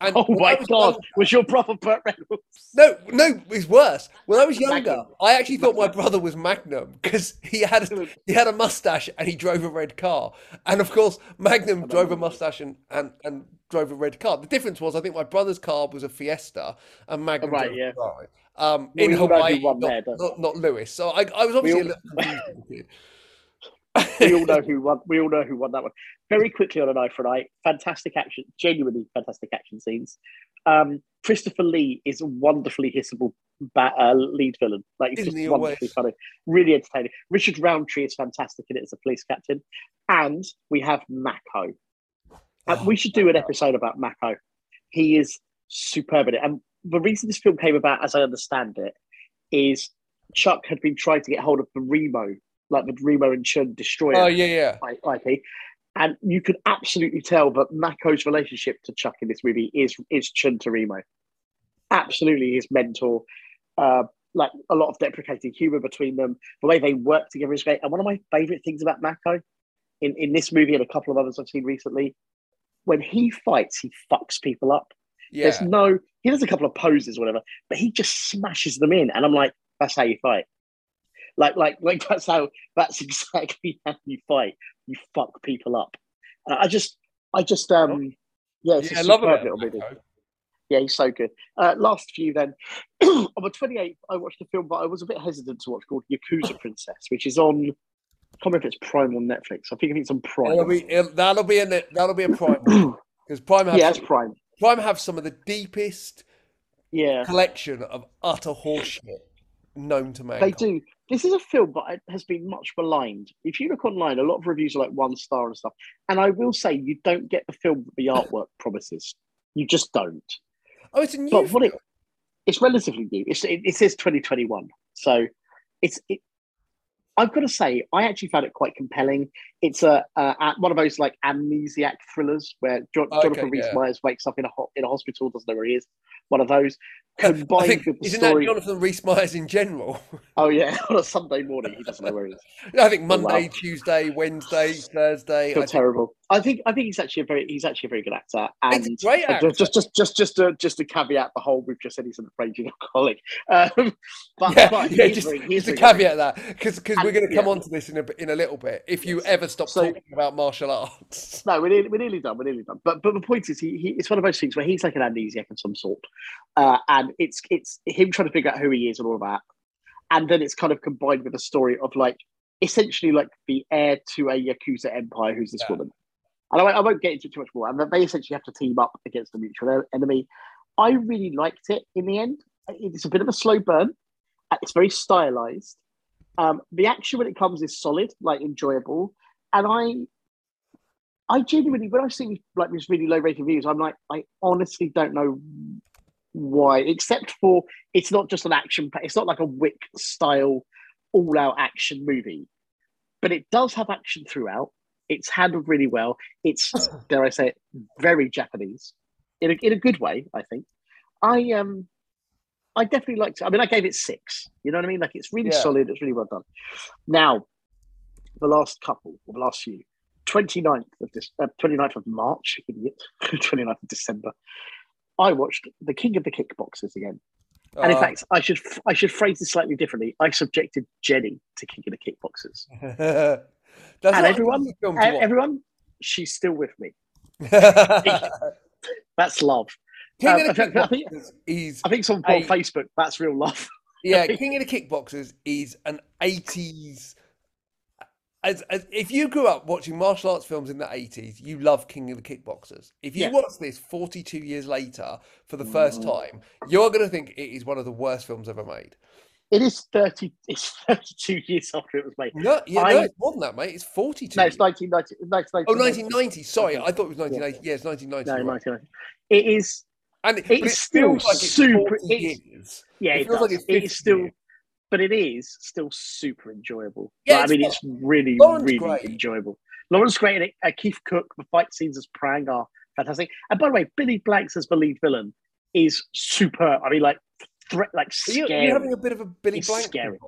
And Oh my was god, younger- was your brother Burt Reynolds? No, no, it's worse. When I was younger, Magnum. I actually thought my brother was Magnum because he had a, he had a mustache and he drove a red car. And of course, Magnum drove a mustache and, and, and drove a red car. The difference was, I think my brother's car was a Fiesta and Magnum Right, yeah. Um, in all know who Hawaii, not, there, not, not Lewis. So I, I was obviously all- a little confused. As a kid. we all know who won. We all know who won that one. Very quickly on an eye for an eye. Fantastic action, genuinely fantastic action scenes. Um, Christopher Lee is a wonderfully hissable uh, lead villain. Like he's Isn't just he wonderfully funny, really entertaining. Richard Roundtree is fantastic in it as a police captain, and we have Mako. And Oh, we should do an episode about Mako. He is superb in it. And the reason this film came about, as I understand it, is Chuck had been trying to get hold of the Remo, like the Remo and Chiun destroyer Oh yeah, yeah. I- IP. And you can absolutely tell that Mako's relationship to Chuck in this movie is is Chiun to Remo. Absolutely his mentor. Uh, like a lot of deprecating humor between them. The way they work together is great. And one of my favorite things about Mako in, in this movie and a couple of others I've seen recently, when he fights, he fucks people up. Yeah. There's no, he does a couple of poses, or whatever, but he just smashes them in. And I'm like, that's how you fight. Like, like, like that's how, that's exactly how you fight. You fuck people up. Uh, I just, I just, um, yeah, it's yeah, a love it. little movie. Yeah, he's so good. Uh, last few then. on the 28th, I watched a film, but I was a bit hesitant to watch called Yakuza Princess, which is on, I can't remember if it's Prime on Netflix. I think it's on Prime. That'll be it- that'll be a that'll be a prime because Prime have yeah, some, Prime. Prime have some of the deepest Yeah. collection of utter horseshit known to make They do. This is a film that has been much maligned. If you look online, a lot of reviews are like one star and stuff. And I will say, you don't get the film that the artwork promises. You just don't. Oh, it's a new. But what it, it's relatively new. It's, it, it says 2021, so it's it, I've got to say, I actually found it quite compelling. It's a uh, one of those like amnesiac thrillers where jo- Okay, Jonathan Rhys yeah. Myers wakes up in a ho- in a hospital, doesn't know where he is. One of those combined think, with the isn't story. that Jonathan Rhys Myers in general? Oh yeah, on a Sunday morning, he doesn't know where he is. I think Oh, wow. Monday, Tuesday, Wednesday, Thursday. I Feel think terrible. I think I think he's actually a very he's actually a very good actor. And a great actor. just just just just to just to caveat the whole we've just said he's an raging alcoholic. Um, but yeah, but yeah, just, very- just to caveat that because because we're going to come yeah. on to this in a in a little bit. If you ever stop So- talking about martial arts, No, we're nearly, we're nearly done. We're nearly done. But but the point is, he, he it's one of those things where he's like an amnesiac of some sort, uh, and it's it's him trying to figure out who he is and all of that, and then it's kind of combined with a story of like essentially like the heir to a yakuza empire, who's this Yeah. woman. And I, won't- I won't get into too much more. And they essentially have to team up against a mutual enemy. I really liked it in the end. It's a bit of a slow burn. Uh, It's very stylized. Um, the action when it comes is solid, like enjoyable. And I I genuinely, when I see like these really low rated reviews, I'm like, I honestly don't know why, except for it's not just an action, play. it's not like a Wick style all out action movie, but it does have action throughout. It's handled really well. It's, dare I say it, very Japanese in a, in a good way, I think. I, um, I definitely liked it. I mean, I gave it six. You know what I mean? Like, it's really Yeah. solid. It's really well done. Now, the last couple, or the last few, 29th of this, uh, 29th of March, idiot, 29th of December, I watched The King of the Kickboxers again. And in Uh, fact, I should I should phrase this slightly differently. I subjected Jenny to King of the Kickboxers. and everyone, easy film to watch. everyone, she's still with me. That's love. King Um, of I the I Kickboxers is I think someone put on Facebook, that's real love. yeah, King of the Kickboxers is an eighties. As, as if you grew up watching martial arts films in the eighties, you love King of the Kickboxers. If you Yeah. watch this forty-two years later for the first time, you're going to think it is one of the worst films ever made. It is 30, it's 32 years after it was made. No, yeah, no, it's more than that, mate. It's forty-two. No, it's 1990. it's 1990. oh, 1990. Sorry, I thought it was 1980. Yeah, it's 1990. No, right. 1990. It is, And it, It's it still like it's super- 40 it's- yeah, It it, feels does. like it's it 50 is still, years. but it is still super enjoyable. Yeah, Like, I mean, it's really, Loren's really great. enjoyable. Loren's great it. Uh, Keith Cooke, the fight scenes as Prang are fantastic. And by the way, Billy Blanks as the lead villain is superb. I mean, like, threat, like scary. are you having a bit of a Billy Blanks. Blank? scary.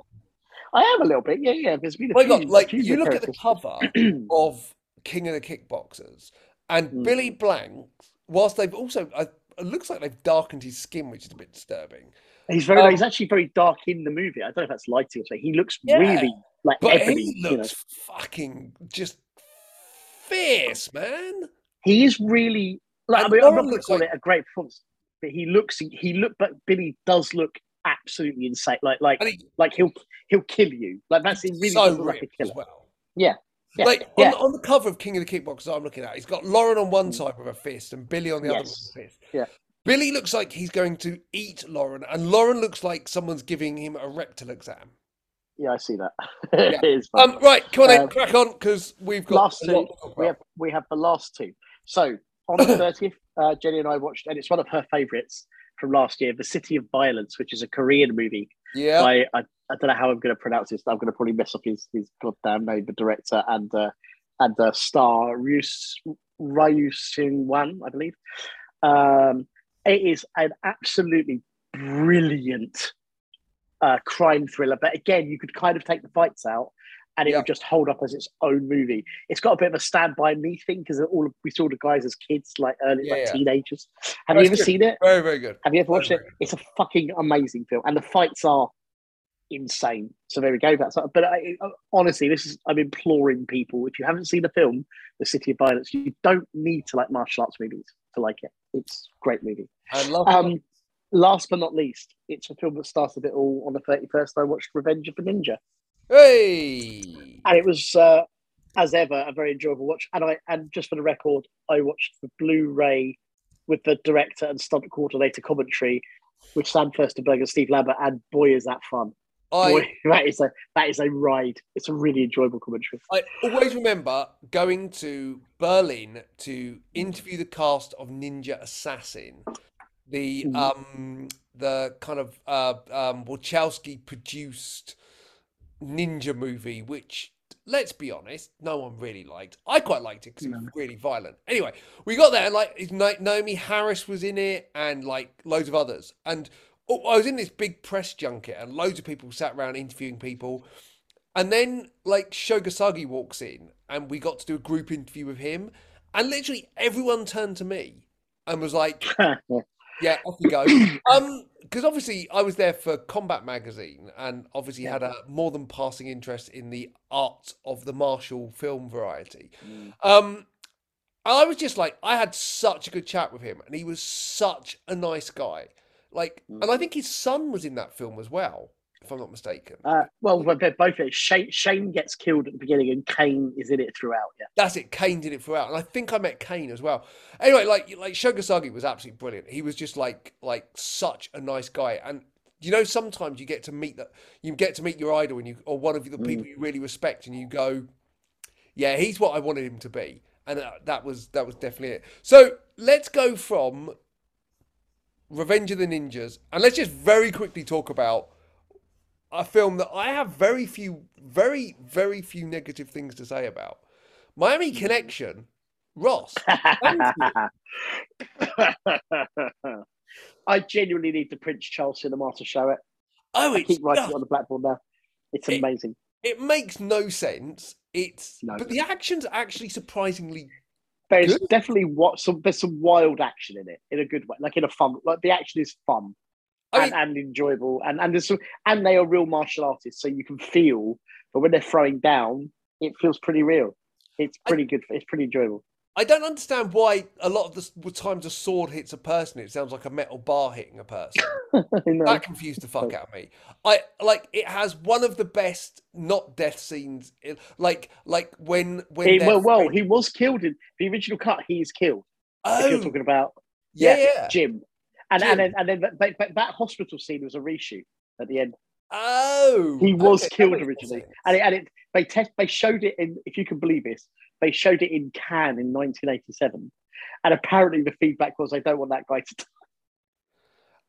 I am a little bit. Yeah, yeah. There's been a My few, God, like you look at the cover of King of the Kickboxers, and Mm. Billy Blanks. whilst they've also, uh, it looks like they've darkened his skin, which is a bit disturbing. He's very. Um, he's actually very dark in the movie. I don't know if that's lighting or something. He looks Yeah, really like But ebony. he you know. looks fucking just fierce, man. He is really like. And I mean, I'm not going to call like- it a great performance, but he looks. He look. But Billy does look absolutely insane. Like like he, like he'll he'll kill you. Like that's he really so like a killer. as well. Yeah. Yeah. Like yeah. on, on the cover of King of the Kickboxers, I'm looking at, he's got Loren on one side with a fist and Billy on the other Yes. with a fist. Yeah. Billy looks like he's going to eat Loren, and Loren looks like someone's giving him a rectal exam. yeah, I see that. Yeah. it is. Um, right, come on, then, Um, crack on because we've got last two. lot to talk We have we have the last two. So on the thirtieth, uh, Jenny and I watched, and it's one of her favourites from last year, The City of Violence, which is a Korean movie Yeah, I, I don't know how I'm going to pronounce this. I'm going to probably mess up his his goddamn name, the director and uh, and uh, star Ryus Ryu Sing Wan, I believe. Um, it is an absolutely brilliant uh, crime thriller, but again, you could kind of take the fights out. And it Yeah. would just hold up as its own movie. It's got a bit of a Stand By Me thing because all of, we saw the guys as kids, like early, Yeah, like yeah. teenagers. Have That's you ever good. seen it? very, very good. Have you ever watched Very, it? very It's a fucking amazing film, and the fights are insane. So there we go. That's but I, honestly, this is I'm imploring people if you haven't seen the film, The City of Violence, you don't need to like martial arts movies to like it. It's a great movie. I love Um, last but not least, it's a film that started it all on the 31st. I watched Revenge of the Ninja, Hey, and it was uh, as ever a very enjoyable watch. And I and just for the record, I watched the Blu-ray with the director and stunt coordinator commentary with Sam Firstenberg and Steve Lambert, and boy, is that fun! I Boy, that is a that is a ride. It's a really enjoyable commentary. I always remember going to Berlin to interview the cast of Ninja Assassin, the Mhm. um the kind of uh um Wachowski produced ninja movie, which let's be honest, no one really liked. I quite liked it because it was really violent. Anyway, we got there and like Naomie Harris was in it and like loads of others. And oh, I was in this big press junket and loads of people sat around interviewing people. And then like Sho Kosugi walks in and we got to do a group interview with him. And literally everyone turned to me and was like, yeah, off we go. Um, because obviously I was there for Combat Magazine, and obviously yeah. had a more than passing interest in the art of the martial film variety. Mm. Um, I was just like, I had such a good chat with him, and he was such a nice guy. Like, mm. and I think his son was in that film as well if I'm not mistaken. Uh, well, they're both it. Shane, Shane, gets killed at the beginning, and Kane is in it throughout. Yeah, that's it. Kane did it throughout, and I think I met Kane as well. Anyway, like like Sho Kosugi was absolutely brilliant. He was just like like such a nice guy, and you know sometimes you get to meet that you get to meet your idol, and you or one of the mm. people you really respect, and you go, yeah, he's what I wanted him to be, and that, that was that was definitely it. So let's go from Revenge of the Ninjas, and let's just very quickly talk about a film that I have very few, very, very few negative things to say about. Miami hmm. Connection, Ross. I genuinely need the Prince Charles cinema to show it. Oh, I keep writing on the blackboard now. It's it, amazing. It makes no sense. It's no. but the action's actually surprisingly. There's good. definitely what some there's some wild action in it in a good way, like in a fun. Like the action is fun and, and, enjoyable. And and there's and they are real martial artists, so you can feel. But when they're throwing down, it feels pretty real. It's pretty I, good. It's pretty enjoyable. I don't understand why a lot of the times a sword hits a person, it sounds like a metal bar hitting a person. that confused the fuck out of me. I like it has one of the best not death scenes. Like like when when he, well, well, he was killed in the original cut. He's killed. Oh, if you're oh. talking about yeah, yeah, Jim. And and then and then but, but that hospital scene was a reshoot at the end. Oh, he was okay, killed originally, and it, and it they test they showed it in if you can believe this they showed it in Cannes in 1987, and apparently the feedback was they don't want that guy to. Die.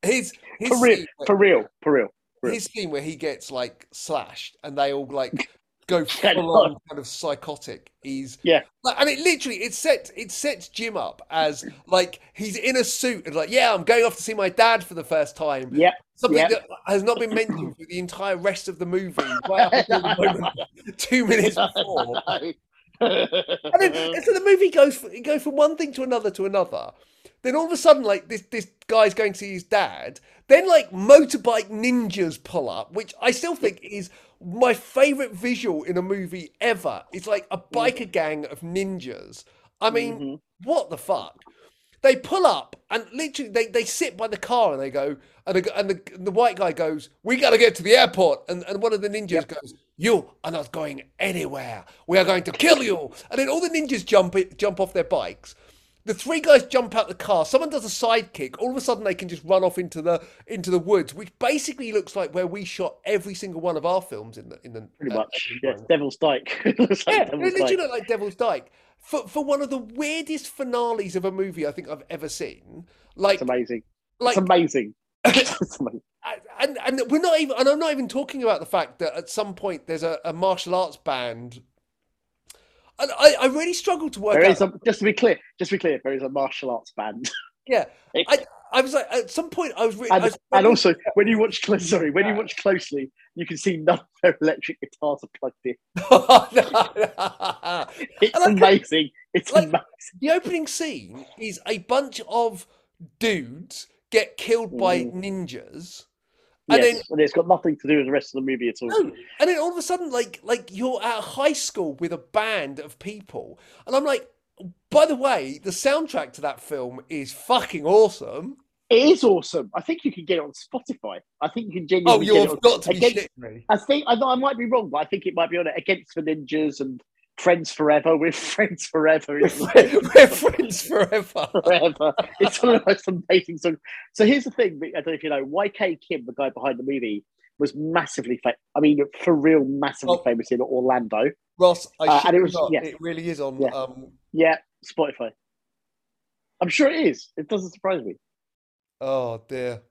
His, his for real, for real, for real. His scene where he gets like slashed and they all like go full on kind of psychotic. He's yeah, like, and it literally it sets it sets Jim up as like he's in a suit and like yeah, I'm going off to see my dad for the first time. Yeah, something yep. that has not been mentioned for the entire rest of the movie. Right the moment, two minutes before. and then, so the movie goes it goes from one thing to another to another. Then all of a sudden, like this this guy's going to see his dad. Then like motorbike ninjas pull up, which I still think is my favorite visual in a movie ever. It's like a biker gang of ninjas. I mean, mm-hmm. what the fuck? They pull up and literally they, they sit by the car and they go and the, and the, the white guy goes, "We got to get to the airport." And and one of the ninjas yep. goes, "You are not going anywhere. We are going to kill you." And then all the ninjas jump it, jump off their bikes the three guys jump out the car. Someone does a sidekick. All of a sudden, they can just run off into the into the woods, which basically looks like where we shot every single one of our films in the in the pretty uh, much. Yeah, Devil's Dyke. like yeah, Devil's it literally like Devil's Dyke. For for one of the weirdest finales of a movie I think I've ever seen. Like it's amazing. Like it's amazing. And and we're not even and I'm not even talking about the fact that at some point there's a, a martial arts band and I, I really struggle to work there out. A, just to be clear, just to be clear, there is a martial arts band. Yeah, I, I was like, at some point, I was, really, and, I was and also when you watch, close, sorry, when you watch closely, you can see none of their electric guitars are plugged in. it's amazing. It's like, amazing. The opening scene is a bunch of dudes get killed by mm. ninjas and yes, then, and it's got nothing to do with the rest of the movie at all. No. And then all of a sudden, like like you're at high school with a band of people, and I'm like, by the way, the soundtrack to that film is fucking awesome. It is awesome. I think you can get it on Spotify. I think you can genuinely. Oh, you've got to be against, shitting me. I think I, I might be wrong, but I think it might be on it against the ninjas and Friends Forever. We're friends forever. We're friends forever. forever. It's one of the most amazing songs. So here's the thing. I don't know if you know. YK Kim, the guy behind the movie, was massively famous. I mean, for real, massively oh, famous in Orlando. Ross, I uh, and it was yeah. it really is on. Yeah. Um... yeah, Spotify. I'm sure it is. It doesn't surprise me. Oh dear,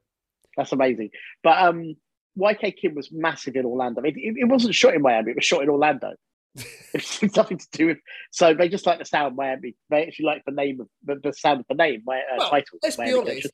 that's amazing. But um, YK Kim was massive in Orlando. It, it, it wasn't shot in Miami; it was shot in Orlando. It's nothing to do with. So they just like the sound Miami. They actually like the name of the, the sound of the name, my uh, Well, title. let's be honest. Connection.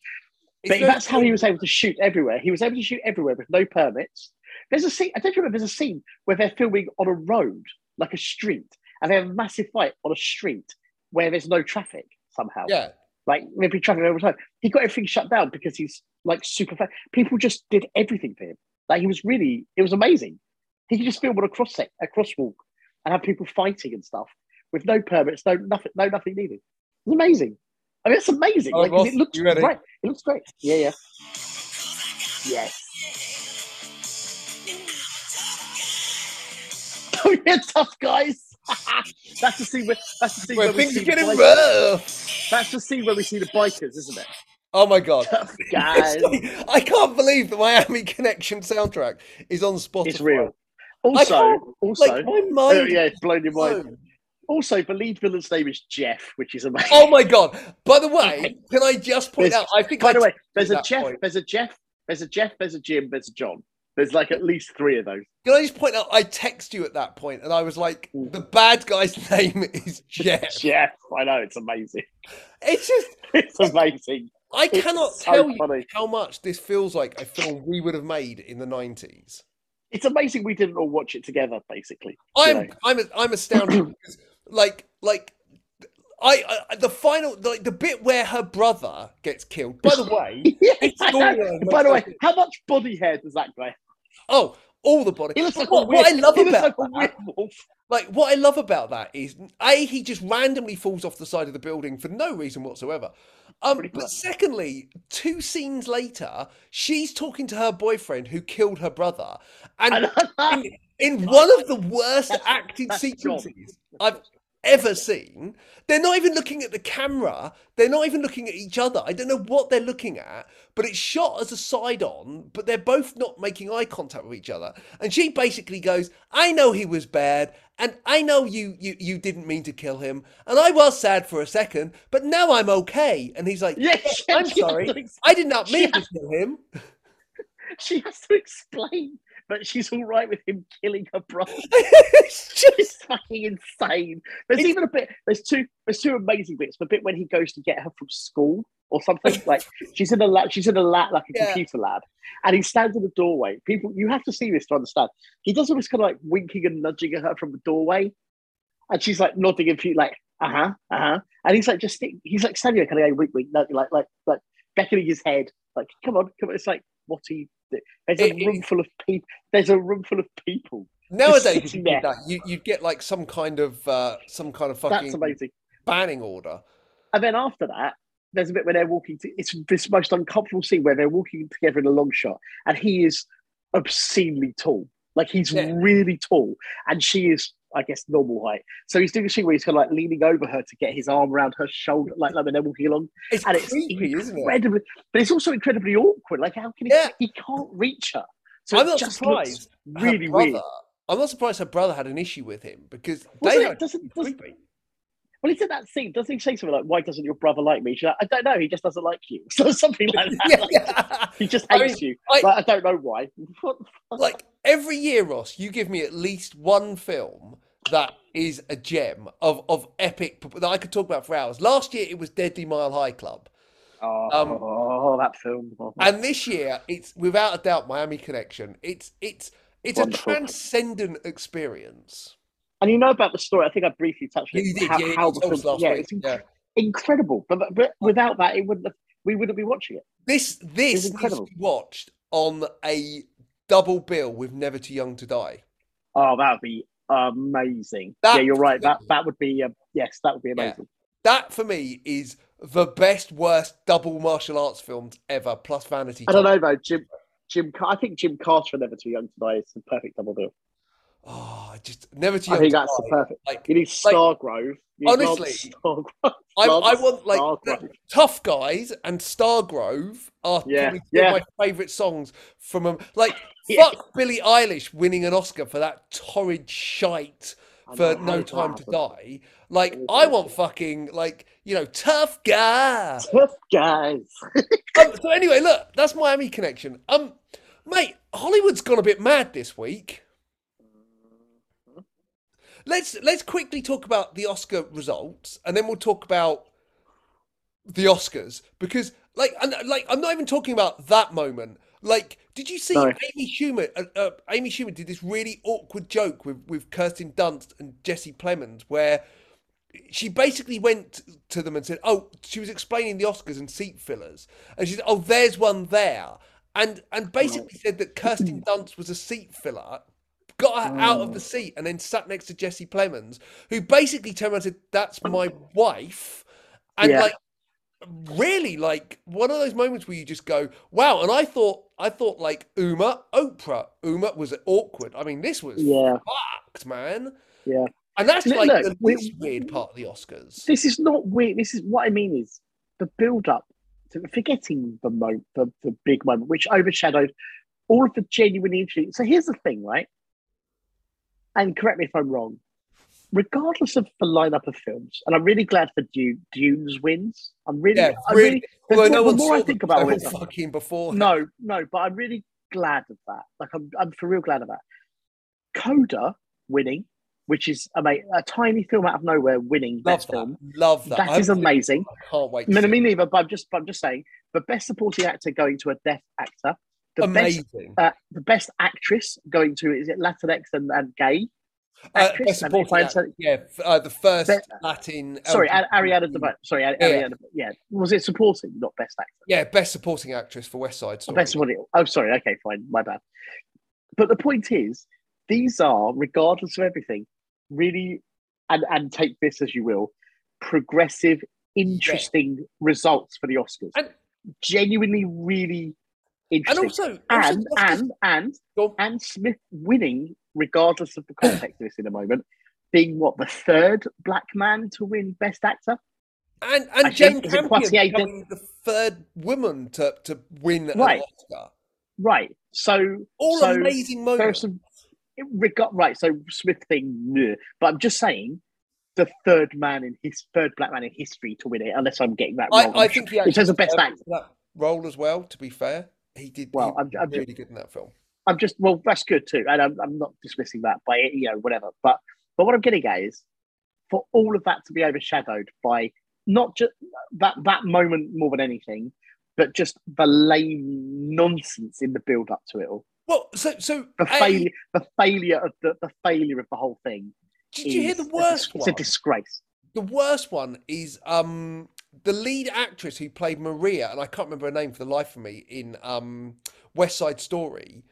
But no that's how he was able to shoot everywhere. He was able to shoot everywhere with no permits. There's a scene. I don't remember. There's a scene where they're filming on a road, like a street, and they have a massive fight on a street where there's no traffic somehow. Yeah, Like maybe traffic all the time. He got everything shut down because he's like super fast. People just did everything for him. Like he was really, it was amazing. He could just film on a cross sec, a crosswalk, and have people fighting and stuff with no permits, no nothing, no nothing needed. It's amazing. I mean, it's amazing. Oh, like it looks great. It looks great. Yeah, yeah. Yes. Oh yeah, tough guys. that's the scene where that's the scene where where we things see are the getting bikers. rough. That's the scene where we see the bikers, isn't it? Oh my god. Like- I can't believe the Miami Connection soundtrack is on Spotify. It's real. Also, also, Like my oh, mind. yeah, it's blown your mind. Also, the lead villain's name is Jeff, which is amazing. Oh my god! By the way, can I just point There's- out? I think By I the way, there's a Jeff, point. there's a Jeff, there's a Jeff, there's a Jim, there's a John. There's like at least three of those. Can I just point out? I text you at that point, and I was like, Mm. "The bad guy's name is Jeff." Jeff, I know it's amazing. It's just It's amazing. I It's cannot so tell you funny. how much this feels like a film we would have made in the nineties. It's amazing we didn't all watch it together, basically. I'm know. I'm I'm astounded because like like I, I the final like the bit where her brother gets killed. By the way, Yeah, It's I know. storyline By the way, how much body hair does that guy? oh, all the body. He looks like what, a what I love about like a that, werewolf. like what I love about that is a he just randomly falls off the side of the building for no reason whatsoever. Um, but much. secondly, two scenes later, she's talking to her boyfriend who killed her brother, and in, in one of the worst That's- acted that's sequences I've ever seen. They're not even looking at the camera. They're not even looking at each other. I don't know what they're looking at, but it's shot as a side on, but they're both not making eye contact with each other. And she basically goes, I know he was bad, and I know you you you didn't mean to kill him, and I was sad for a second, but now I'm okay. And he's like, yes, I'm sorry. ex- I did not mean to kill him. She has to explain that she's all right with him killing her brother. it's just fucking insane. There's even a bit. There's two. There's two amazing bits. The bit when he goes to get her from school or something. Like she's in a lab. She's in a lab, like a Yeah. computer lab, and he stands in the doorway. People, you have to see this to understand. He does all this kind of like winking and nudging at her from the doorway, and she's like nodding and she like, uh huh, uh huh, and he's like just he's like standing there, kind of like wink, wink, like like like beckoning his head, like come on, come on. It's like what he. There's a It- room full of people. There's a room full of people. Nowadays, you sitting did there. that, you, you'd get like some kind of uh, some kind of fucking That's amazing. banning order. And then after that, there's a bit where they're walking. To, it's this most uncomfortable scene where they're walking together in a long shot, and he is obscenely tall. Like he's Yeah. really tall, and she is, I guess, normal height. So he's doing a scene where he's kind of like leaning over her to get his arm around her shoulder, like, like when they're walking along. It's And it's creepy, isn't it? but it's also incredibly awkward. Like how can he? Yeah. He can't reach her. So I'm not just surprised. really brother, weird. I'm not surprised her brother had an issue with him because Wasn't they it, doesn't, doesn't- creepy. Well, he's in that scene. Doesn't he say something like, "Why doesn't your brother like me?" She's like, "I don't know. He just doesn't like you." So something like that. Yeah, Like, yeah. He just I hates mean, you. I- Like, I don't know why. What the fuck? like every year, Ross, you give me at least one film that is a gem of of epic that I could talk about for hours. Last year it was Deadly Mile High Club, Oh, Um, oh, that film. Oh, and this year it's without a doubt Miami Connection. It's it's it's a transcendent experience. And you know about the story. I think I briefly touched on did, how, yeah, how the film, last yeah, week, it's yeah. incredible. But, but without that, it wouldn't have, we wouldn't be watching it. This this needs to incredible. be watched on a double bill with Never Too Young to Die. Oh, that would be amazing. That- yeah, you're right. That that would be. Uh, yes, that would be Yeah. amazing. That for me is the best worst double martial arts films ever, plus Vanity. I don't know though, Jim. Jim, I think Jim Carter, Never Too Young to Die, is the perfect double bill. Oh, I just Never Too I think to that's the perfect. Like, You need Stargrove. You honestly, Stargrove. I, I want like Stargrove. Tough Guys and Stargrove are Yeah, yeah. my favourite songs from them. Like Yeah. fuck Billie Eilish winning an Oscar for that torrid shite for No Time to? Die. Like I want fucking like you know tough guy. Tough guys. Um, so anyway, look, that's Miami Connection. Um, mate, Hollywood's gone a bit mad this week. Let's let's quickly talk about the Oscar results, and then we'll talk about the Oscars because, like, and, like I'm not even talking about that moment. Like, did you see No. Amy Schumer? Uh, uh, Amy Schumer did this really awkward joke with with Kirsten Dunst and Jesse Plemons, where she basically went to them and said, "Oh, she was explaining the Oscars and seat fillers, and she said, "Oh, there's one there," and and basically said that Kirsten Dunst was a seat filler." Got her out of the mm. seat and then sat next to Jesse Plemons, who basically turned around and said, "That's my wife," and Yeah. like really like one of those moments where you just go, "Wow!" And I thought, I thought like Uma, Oprah, Uma was awkward. I mean, this was Yeah. fucked, man. Yeah. And that's Look, like the we- least weird part of the Oscars. This is not weird. This is what I mean is the build up to forgetting the moment, the, the big moment, which overshadowed all of the genuine interesting. So here's the thing, right? And correct me if I'm wrong. Regardless of the lineup of films, and I'm really glad for Dune, Dune's wins. I'm really, Yeah, I'm really. really the, no the one more I think about it, fucking before. no, no, but I'm really glad of that. Like I'm, I'm for real glad of that. Coda winning, which is a, a tiny film out of nowhere winning love best that. film. Love that. That I is haven't seen it, amazing. I can't wait. I mean, me neither, but I'm just, but I'm just saying, the best supporting actor going to a deaf actor, the best, Amazing. uh, the best actress going to is it Latinx and, and gay Uh, actress? best And yeah, uh, the first Be- Latin. sorry, LGBT Ariana DeBose. Sorry, Ar- Yeah, yeah. Ariana. Yeah, was it supporting, not best actor? Yeah, best supporting actress for West Side Oh, Story. best supporting. Oh, sorry. Okay, fine. My bad. But the point is, these are, regardless of everything, really, and and take this as you will, progressive, interesting results for the Oscars. And- Genuinely, really and also, and and and and Smith winning, regardless of the context of this in a moment, being what the third black man to win Best Actor. and I and Jane think- Campion becoming the third woman to to win an Oscar. Right. So All so amazing moments. some regard right. So Smith thing, but I'm just saying the third man in his third black man in history to win it, unless I'm getting that wrong. I, I think he in actually terms of best actor. that role as well. To be fair, he did. Well, he I'm- I'm really good in that film. I'm just well, that's good too, and I'm, I'm not dismissing that by you know whatever. But but what I'm getting at is for all of that to be overshadowed by not just that that moment more than anything, but just the lame nonsense in the build up to it all. Well, so so The A, failure, the failure of the, the failure of the whole thing. Did you hear the a worst It's a disgrace. The worst one is um the lead actress who played Maria, and I can't remember her name for the life of me in um West Side Story.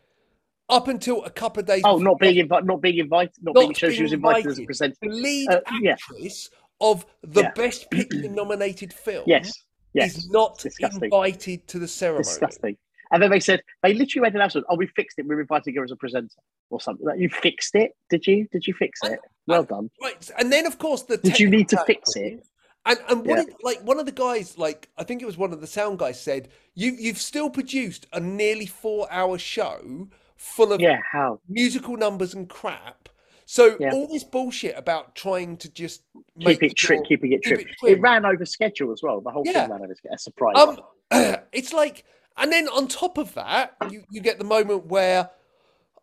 Up until a couple of days, Oh, before- not being invited, not being invited, not, Not being shown she was invited as a presenter. the lead uh, yeah. actress of the Yeah. Best Picture nominated film Yes, yes, is not Disgusting. invited to the ceremony. disgusting. And then they said they literally made an announcement. Oh, we fixed it. We're inviting her as a presenter or something. Like, you fixed it? Did you? Did you fix it? Well done. Right, and then of course the Did you need to fix it? And and what Yeah. it, like one of the guys, like I think it was one of the sound guys said, you you've still produced a nearly four hour show full of Yeah. How? musical numbers and crap. So Yeah. all this bullshit about trying to just Keep it sure- Keeping it keep trim. it It, ran over schedule as well. The whole Yeah. thing ran over schedule. A surprise. Um, it's like, and then on top of that, you, you get the moment where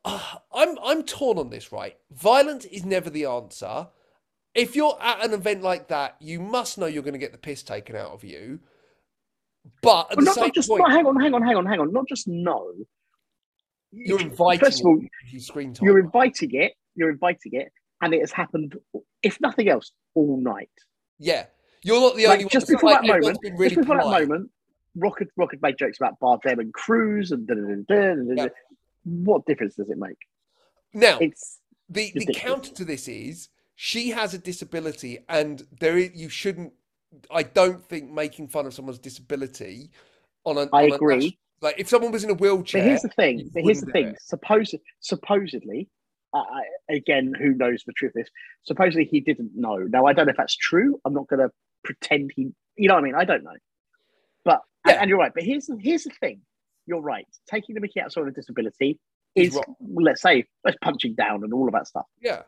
uh, I'm I'm torn on this. Right, violence is never the answer. If you're at an event like that, you must know you're going to get the piss taken out of you. But at Well, the not, same not just. point, Not, hang on. Hang on. Hang on. Hang on. Not just no. you're inviting. First of all, screen time. you're inviting it. You're inviting it, and it has happened. If nothing else, all night. yeah, you're not the Like, only one. just It's before like that moment, really just before polite. that moment, Rock had, Rock had made jokes about Bardem and Cruz and da, da, da, da, da. Yeah. what difference does it make? Now, It's the the counter to this is she has a disability and there is, you shouldn't i don't think making fun of someone's disability on a I on agree. nation- like if someone was in a but wheelchair here's the thing. But here's the thing. Suppose supposedly, I- again, who knows the truth this? Supposedly he didn't know. Now I don't know if that's true. I'm not going to pretend he. You know what I mean? I don't know. But Yeah. and, you're right. But here's the, here's the thing. You're right. Taking the Mickey out of someone with a disability Is is, let's say, that's punching down and all of that stuff. yeah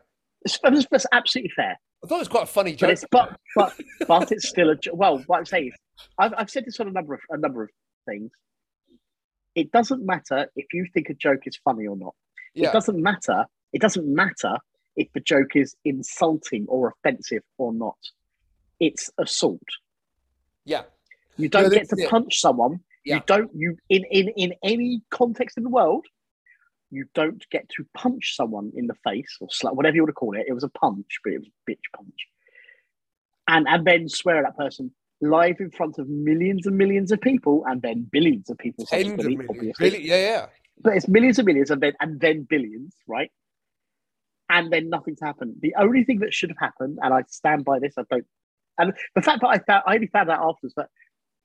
that's, that's absolutely fair. i thought it was quite a funny But joke it's but but but it's still a well. What I'm saying, I've, I've said this on a number of a number of things. it doesn't matter if you think a joke is funny or not. Yeah. It doesn't matter. It doesn't matter if the joke is insulting or offensive or not. It's assault. Yeah. You don't No, get to it. punch someone. Yeah. You don't. You in in in any context in the world, you don't get to punch someone in the face or slap whatever you want to call it. It was a punch, but it was a bitch punch. And and then swear at that person live in front of millions and millions of people, and then billions of people. Tens of millions. obviously. Really? Yeah, yeah. But it's millions and millions, and then and then billions, right? And then nothing's happened. The only thing that should have happened, and I stand by this, I don't. And the fact that I found, I only found out afterwards that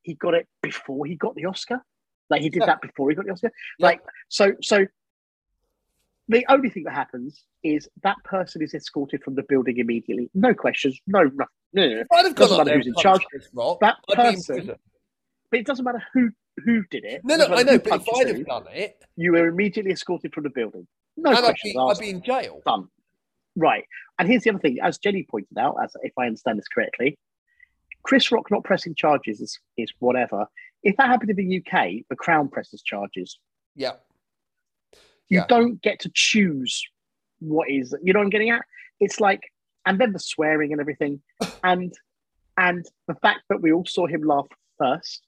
he got it before he got the Oscar. Like he did Yeah. that before he got the Oscar. Yeah. Like so, so the only thing that happens is that person is escorted from the building immediately. No questions, no nothing. No, no. I'd have Doesn't matter who's in charge. Rock, That I'd person- But it doesn't matter who who did it. No, no, I know, but if I'd have done it, you were immediately escorted from the building. No and I'd questions be, I'd be in jail. done. Right. And here's the other thing, as Jenny pointed out, as if I understand this correctly, Chris Rock not pressing charges is, is whatever. If that happened in the UK, the Crown presses charges. Yeah. You Yeah. don't get to choose what is you know what I'm getting at? It's like and then the swearing and everything. and and the fact that we all saw him laugh first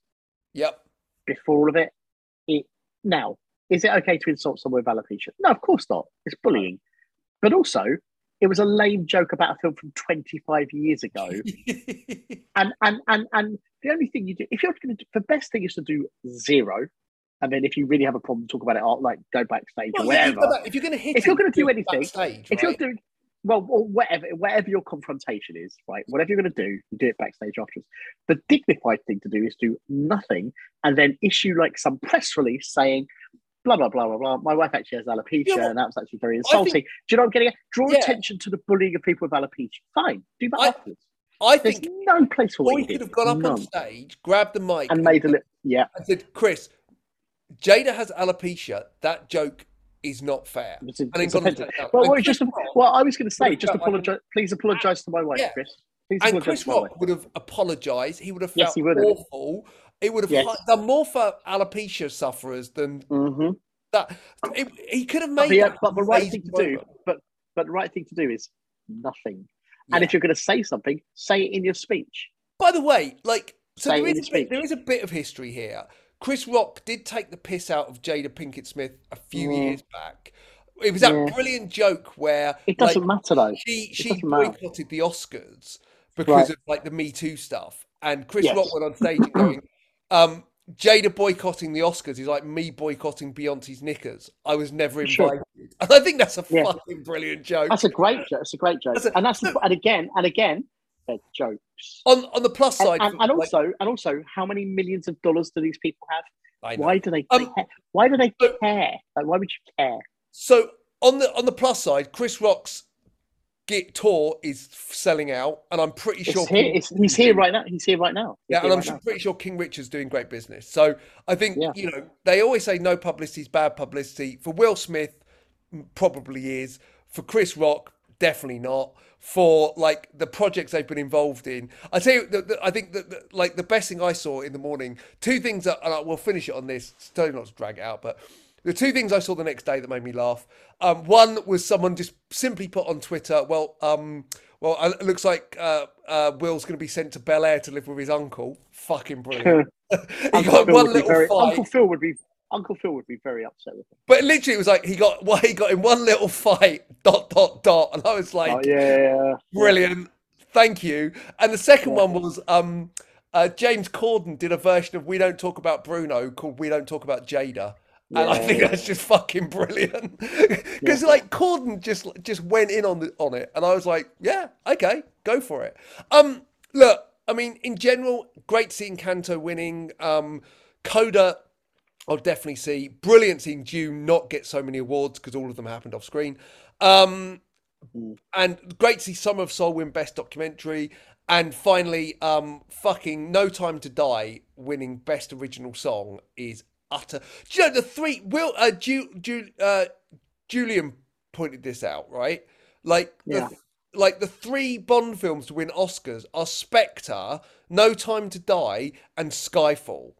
Yep. before all of it, it now, is it okay to insult someone with alopecia? No, of course not. It's bullying. But also, it was a lame joke about a film from 25 years ago. and and and and the only thing you do, if you're going to, do, the best thing is to do zero. And then if you really have a problem, talk about it, or like go backstage Well, or whatever. that, if you're going to hit, If you're gonna do anything, backstage, if you're right? doing well, or whatever, whatever your confrontation is, right? Whatever you're going to do, you do it backstage afterwards. The dignified thing to do is do nothing and then issue like some press release saying, blah blah blah blah blah. My wife actually has alopecia, Yeah, well, and that was actually very think- insulting. do you know what I'm getting at? Draw Yeah. attention to the bullying of people with alopecia. Fine, do that I afterwards. I There's think no place for we you could have gone up on stage, grabbed the mic, and made a little. Yeah, and said, "Chris, Jada has alopecia. That joke is not fair." it's, And it's gone and offensive. Well, well, just well, I was going to say, just apologize. Please apologize to my wife, Yeah. Chris. Please And Chris to my wife. Rock would have apologised. He would have Yes, felt he would have. awful. It would have Yes. done more for alopecia sufferers than hmm that. It, he could have But, made yeah, that but the right thing to do, but but the right thing to do is nothing. Yeah. And if you're going to say something, say it in your speech. By the way, like, so there is, bit, there is a bit of history here. Chris Rock did take the piss out of Jada Pinkett Smith a few Mm. years back. It was that Yeah. brilliant joke where It doesn't like, matter though. she she boycotted the Oscars because Right. of like the Me Too stuff, and Chris Yes. Rock went on stage and going, um, "Jada boycotting the Oscars is like me boycotting Beyonce's knickers. I was never Sure. invited." And I think that's a Yeah. fucking brilliant joke. That's a great joke. That's a great joke. That's a- and that's the, and again and again, they're jokes. on on the plus side, and, and like, also, and also, how many millions of dollars do these people have? Why do they? Um, care? Why do they care? Like, why would you care? So on the on the plus side, Chris Rock's Git tour is selling out, and I'm pretty It's sure here. He's here right now. He's here right now. He's Yeah, and I'm right sure, now. pretty sure King Richard's doing great business. So I think Yeah. you know they always say no publicity is bad publicity. For Will Smith, probably is. For Chris Rock, definitely not. For like the projects they've been involved in, I tell you, the, the, I think that the, like the best thing I saw in the morning, two things that, and I will finish it on this. Totally not to drag it out, but the two things I saw the next day that made me laugh. Um, one was someone just simply put on Twitter, well, um, well, it looks like uh, uh, Will's going to be sent to Bel Air to live with his uncle. Fucking brilliant. he got Phil, one little very, fight, Uncle Phil would be Uncle Phil would be very upset with him. but literally it was like he got well, he got in one little fight. Dot dot dot, and I was like, Oh yeah, yeah, yeah. brilliant, thank you. And the second Yeah. one was um, uh, James Corden did a version of "We Don't Talk About Bruno" called "We Don't Talk About Jada." And I think that's just fucking brilliant because like Corden just just went in on the on it, and I was like, yeah, okay, go for it. Um, look, I mean, in general, great seeing Kanto winning. Um, Coda, I'll definitely see. Brilliant seeing Dune not get so many awards because all of them happened off screen. Um, and great to see Summer of Soul win Best Documentary. And finally, um, fucking No Time to Die winning Best Original Song is utter. Do you know the three? Will uh, Ju, Ju, uh, Julian pointed this out, right? Like the, like the three Bond films to win Oscars are Spectre, No Time to Die, and Skyfall.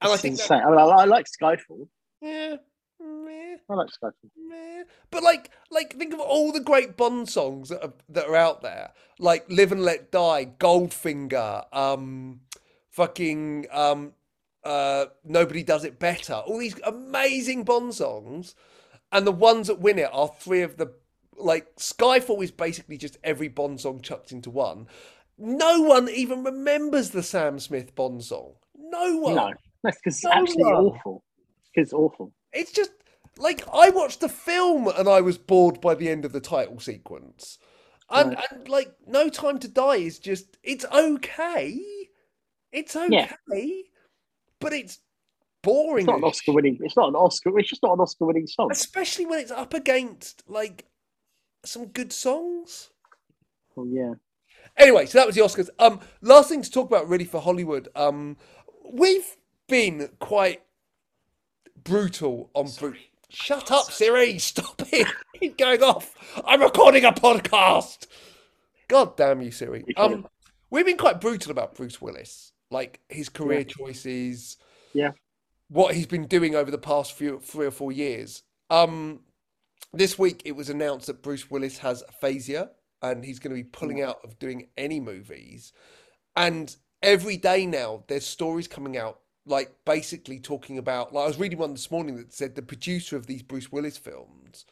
And I think that- I, mean, I, I like Skyfall. yeah, meh, I like Skyfall. meh. but like, like think of all the great Bond songs that are that are out there, like "Live and Let Die," "Goldfinger," um, fucking um, uh, "Nobody Does It Better." All these amazing Bond songs, and the ones that win it are three of the like Skyfall is basically just every Bond song chucked into one. No one even remembers the Sam Smith Bond song. No one. No, that's because it's absolutely awful. Because it's awful. It's just like I watched the film and I was bored by the end of the title sequence. And, Right. and like No Time to Die is just it's okay. It's okay. Yeah. But it's boring. It's not an Oscar-winning. It's not an Oscar. It's just not an Oscar-winning song. Especially when it's up against like some good songs. Oh yeah. Anyway, so that was the Oscars. Um, last thing to talk about really for Hollywood. Um, we've been quite brutal on Bru- Shut up, Siri! Stop it! Keep going off. I'm recording a podcast. God damn you, Siri. Um, we've been quite brutal about Bruce Willis, like his career choices. Yeah. What he's been doing over the past few three or four years. Um, this week it was announced that Bruce Willis has aphasia and he's going to be pulling out of doing any movies. And every day now, there's stories coming out, like basically talking about. Like I was reading one this morning that said the producer of these Bruce Willis films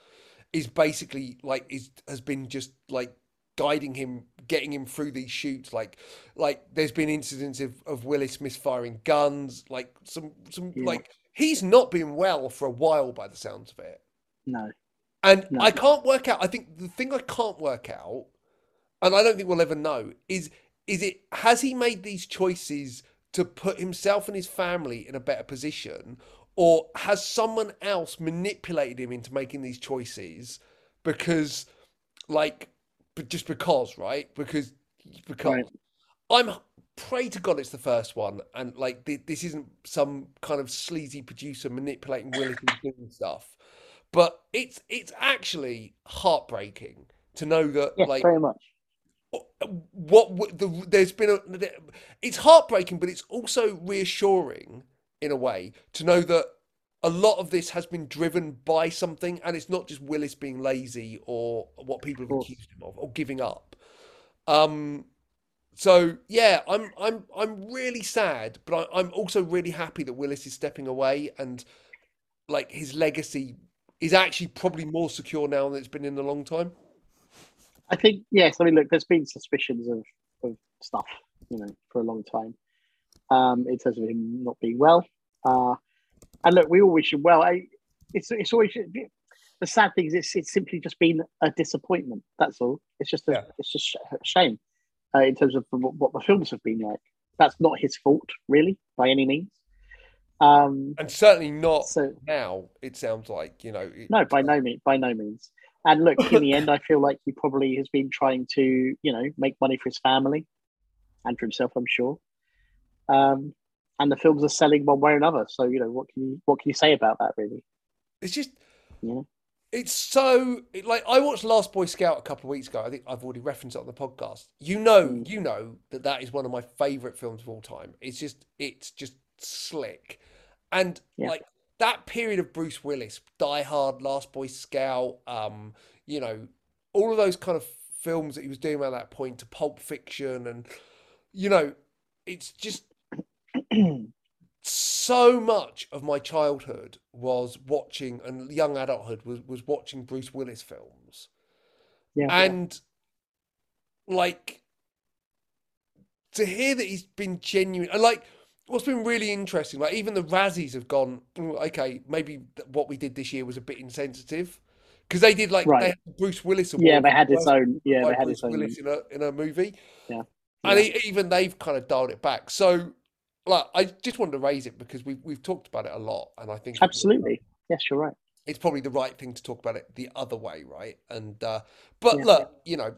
is basically like is has been just like guiding him, getting him through these shoots. Like, like there's been incidents of, of Willis misfiring guns. Like some some Yeah. like he's not been well for a while by the sounds of it. No. And No. I can't work out. I think the thing I can't work out, and I don't think we'll ever know, is is it has he made these choices to put himself and his family in a better position, or has someone else manipulated him into making these choices because, like, but just because, right? Because because Right. I'm pray to God it's the first one, and like th- this isn't some kind of sleazy producer manipulating Willis and doing stuff, but it's it's actually heartbreaking to know that Yes, like very much. What the, there's been a it's heartbreaking, but it's also reassuring in a way to know that a lot of this has been driven by something, and it's not just Willis being lazy or what people have accused him of or giving up. Um, so yeah, I'm I'm I'm really sad, but I, I'm also really happy that Willis is stepping away and like his legacy is actually probably more secure now than it's been in a long time. I think yes. I mean, look, there's been suspicions of, of stuff, you know, for a long time, um, in terms of him not being well. Uh, and look, we all wish him well. I, it's it's always the sad thing is it's it's simply just been a disappointment. That's all. It's just a, Yeah. it's just a shame uh, in terms of what, what the films have been like. That's not his fault, really, by any means. Um, And certainly not so now. It sounds like you know. it- no, by no means, by no means. And look, in the end, I feel like he probably has been trying to, you know, make money for his family and for himself. I'm sure. Um, and the films are selling one way or another. So you know, what can you what can you say about that, really? It's just Yeah. it's so like I watched Last Boy Scout a couple of weeks ago. I think I've already referenced it on the podcast. You know, Mm. you know that that is one of my favorite films of all time. It's just it's just slick, and Yeah. like that period of Bruce Willis, Die Hard, Last Boy Scout, um, you know, all of those kind of films that he was doing around that point to Pulp Fiction, and you know, it's just so much of my childhood was watching and young adulthood was was watching Bruce Willis films. yeah. And like to hear that he's been genuine and like what's been really interesting, like even the Razzies have gone, "Mm, okay, maybe what we did this year was a bit insensitive. Because they did like Right. they Bruce Willis award. yeah, they had its worst own. Yeah, they had Bruce its own. Willis in a in a movie. Yeah. And Yeah. e- even they've kind of dialed it back. So like I just wanted to raise it because we've we've talked about it a lot and I think Absolutely. Yes, you're right. it's probably the right thing to talk about it the other way, right? And uh but Yeah. look, you know,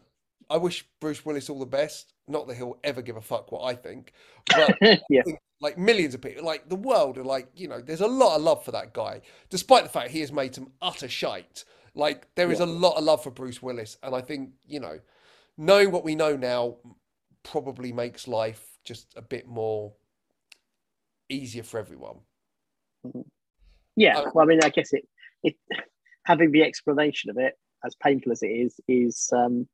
I wish Bruce Willis all the best. Not that he'll ever give a fuck what I think, but yeah, like millions of people, like the world are like, you know, there's a lot of love for that guy, despite the fact he has made some utter shite. Like there is Yeah. a lot of love for Bruce Willis, and I think you know, knowing what we know now probably makes life just a bit more easier for everyone. Yeah, Um, well, I mean, I guess it it having the explanation of it, as painful as it is, is um,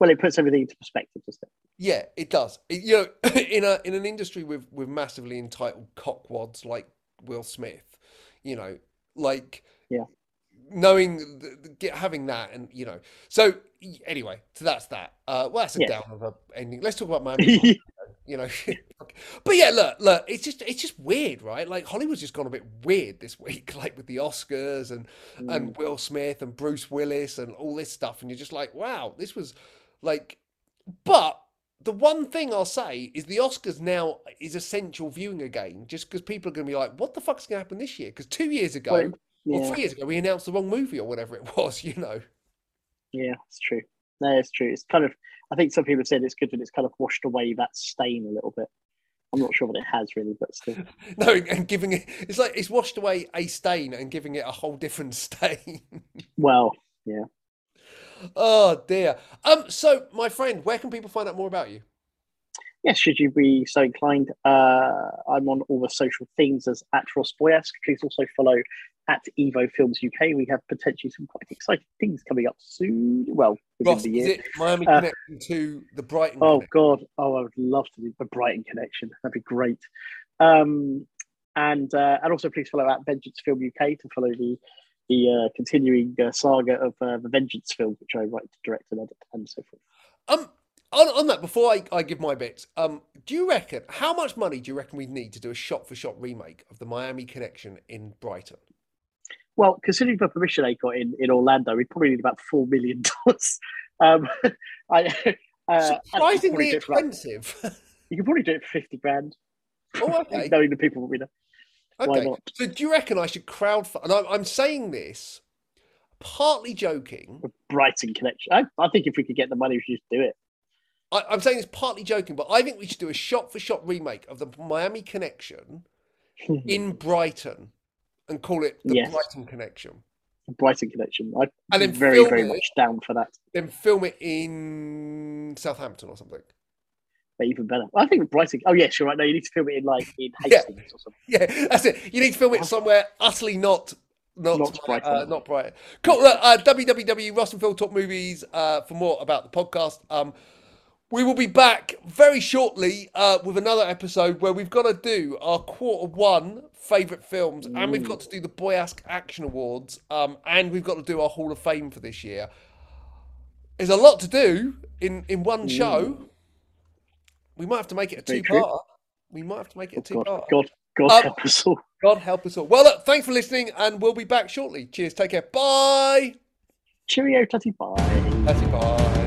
well, it puts everything into perspective, doesn't it? Yeah, it does. It- you know, in a in an industry with with massively entitled cockwads like Will Smith, you know, like Yeah. knowing the, the, get having that and you know, so anyway, so that's that. Uh, well, that's a Yeah. down of a ending. Let's talk about Miami. you know, but yeah, look, look, it's just it's just weird, right? Like Hollywood's just gone a bit weird this week, like with the Oscars and and Will Smith and Bruce Willis and all this stuff, and you're just like, wow, this was like, but the one thing I'll say is the Oscars now is essential viewing again, just because people are going to be like, what the fuck's going to happen this year? Because two years ago Well, or three years ago, we announced the wrong movie or whatever it was, you know. yeah, it's true. No, it's true. It's kind of. I think some people said it's good that it's kind of washed away that stain a little bit. I'm not sure what it has really, but still. No, and giving it, it's like it's washed away a stain and giving it a whole different stain. Well, yeah. Oh dear. Um, so my friend, where can people find out more about you? Yes, should you be so inclined, uh, I'm on all the social things as at Ross Boyask. Please also follow at Evo Films UK. We have potentially some quite exciting things coming up soon. Well, within Ross, the is year. it Miami Uh, connection to the Brighton? Oh connection? God! Oh, I would love to do the Brighton connection. That'd be great. Um, and uh, and also please follow at Vengeance Film UK to follow the the uh, continuing uh, saga of uh, the Vengeance film, which I write, to direct, and edit, and so forth. Um, on, on that, before I, I give my bits, um, do you reckon how much money do you reckon we'd need to do a shot-for-shot remake of the Miami Connection in Brighton? Well, considering the permission they got in, in Orlando, we'd probably need about four million dollars. Um, I, uh, and you could probably Surprisingly for expensive. you can probably do it for fifty grand, oh, okay. knowing the people we know. Why Okay. not? So do you reckon I should crowdfund? And I'm, I'm saying this partly joking. The Brighton connection. I, I think if we could get the money, we should just do it. I, I'm saying this partly joking, but I think we should do a shot-for-shot remake of the Miami Connection in Brighton and call it the Yes. Brighton Connection. Brighton connection. I'd And then very, very it- much down for that. Then film it in Southampton or something. But even better. I think Brighton. Oh yes, you're right. No, you need to film it in like in Yeah. Hastings or something. Yeah, that's it. You need to film it somewhere utterly not not Not Brighton. Uh, not Brighton. Cool. Look, uh, www. Phil Talk Movies uh, for more about the podcast. Um, we will be back very shortly uh, with another episode where we've got to do our quarter one favourite films, and we've got to do the Boyask Action Awards, um, and we've got to do our Hall of Fame for this year. There's a lot to do in in one show. We might have to make it a two-part. We might have to make it a two God, part. God, God Um, help us all. God help us all. Well, look, thanks for listening, and we'll be back shortly. Cheers. Take care. Bye. Cheerio, tutty bye. Bye.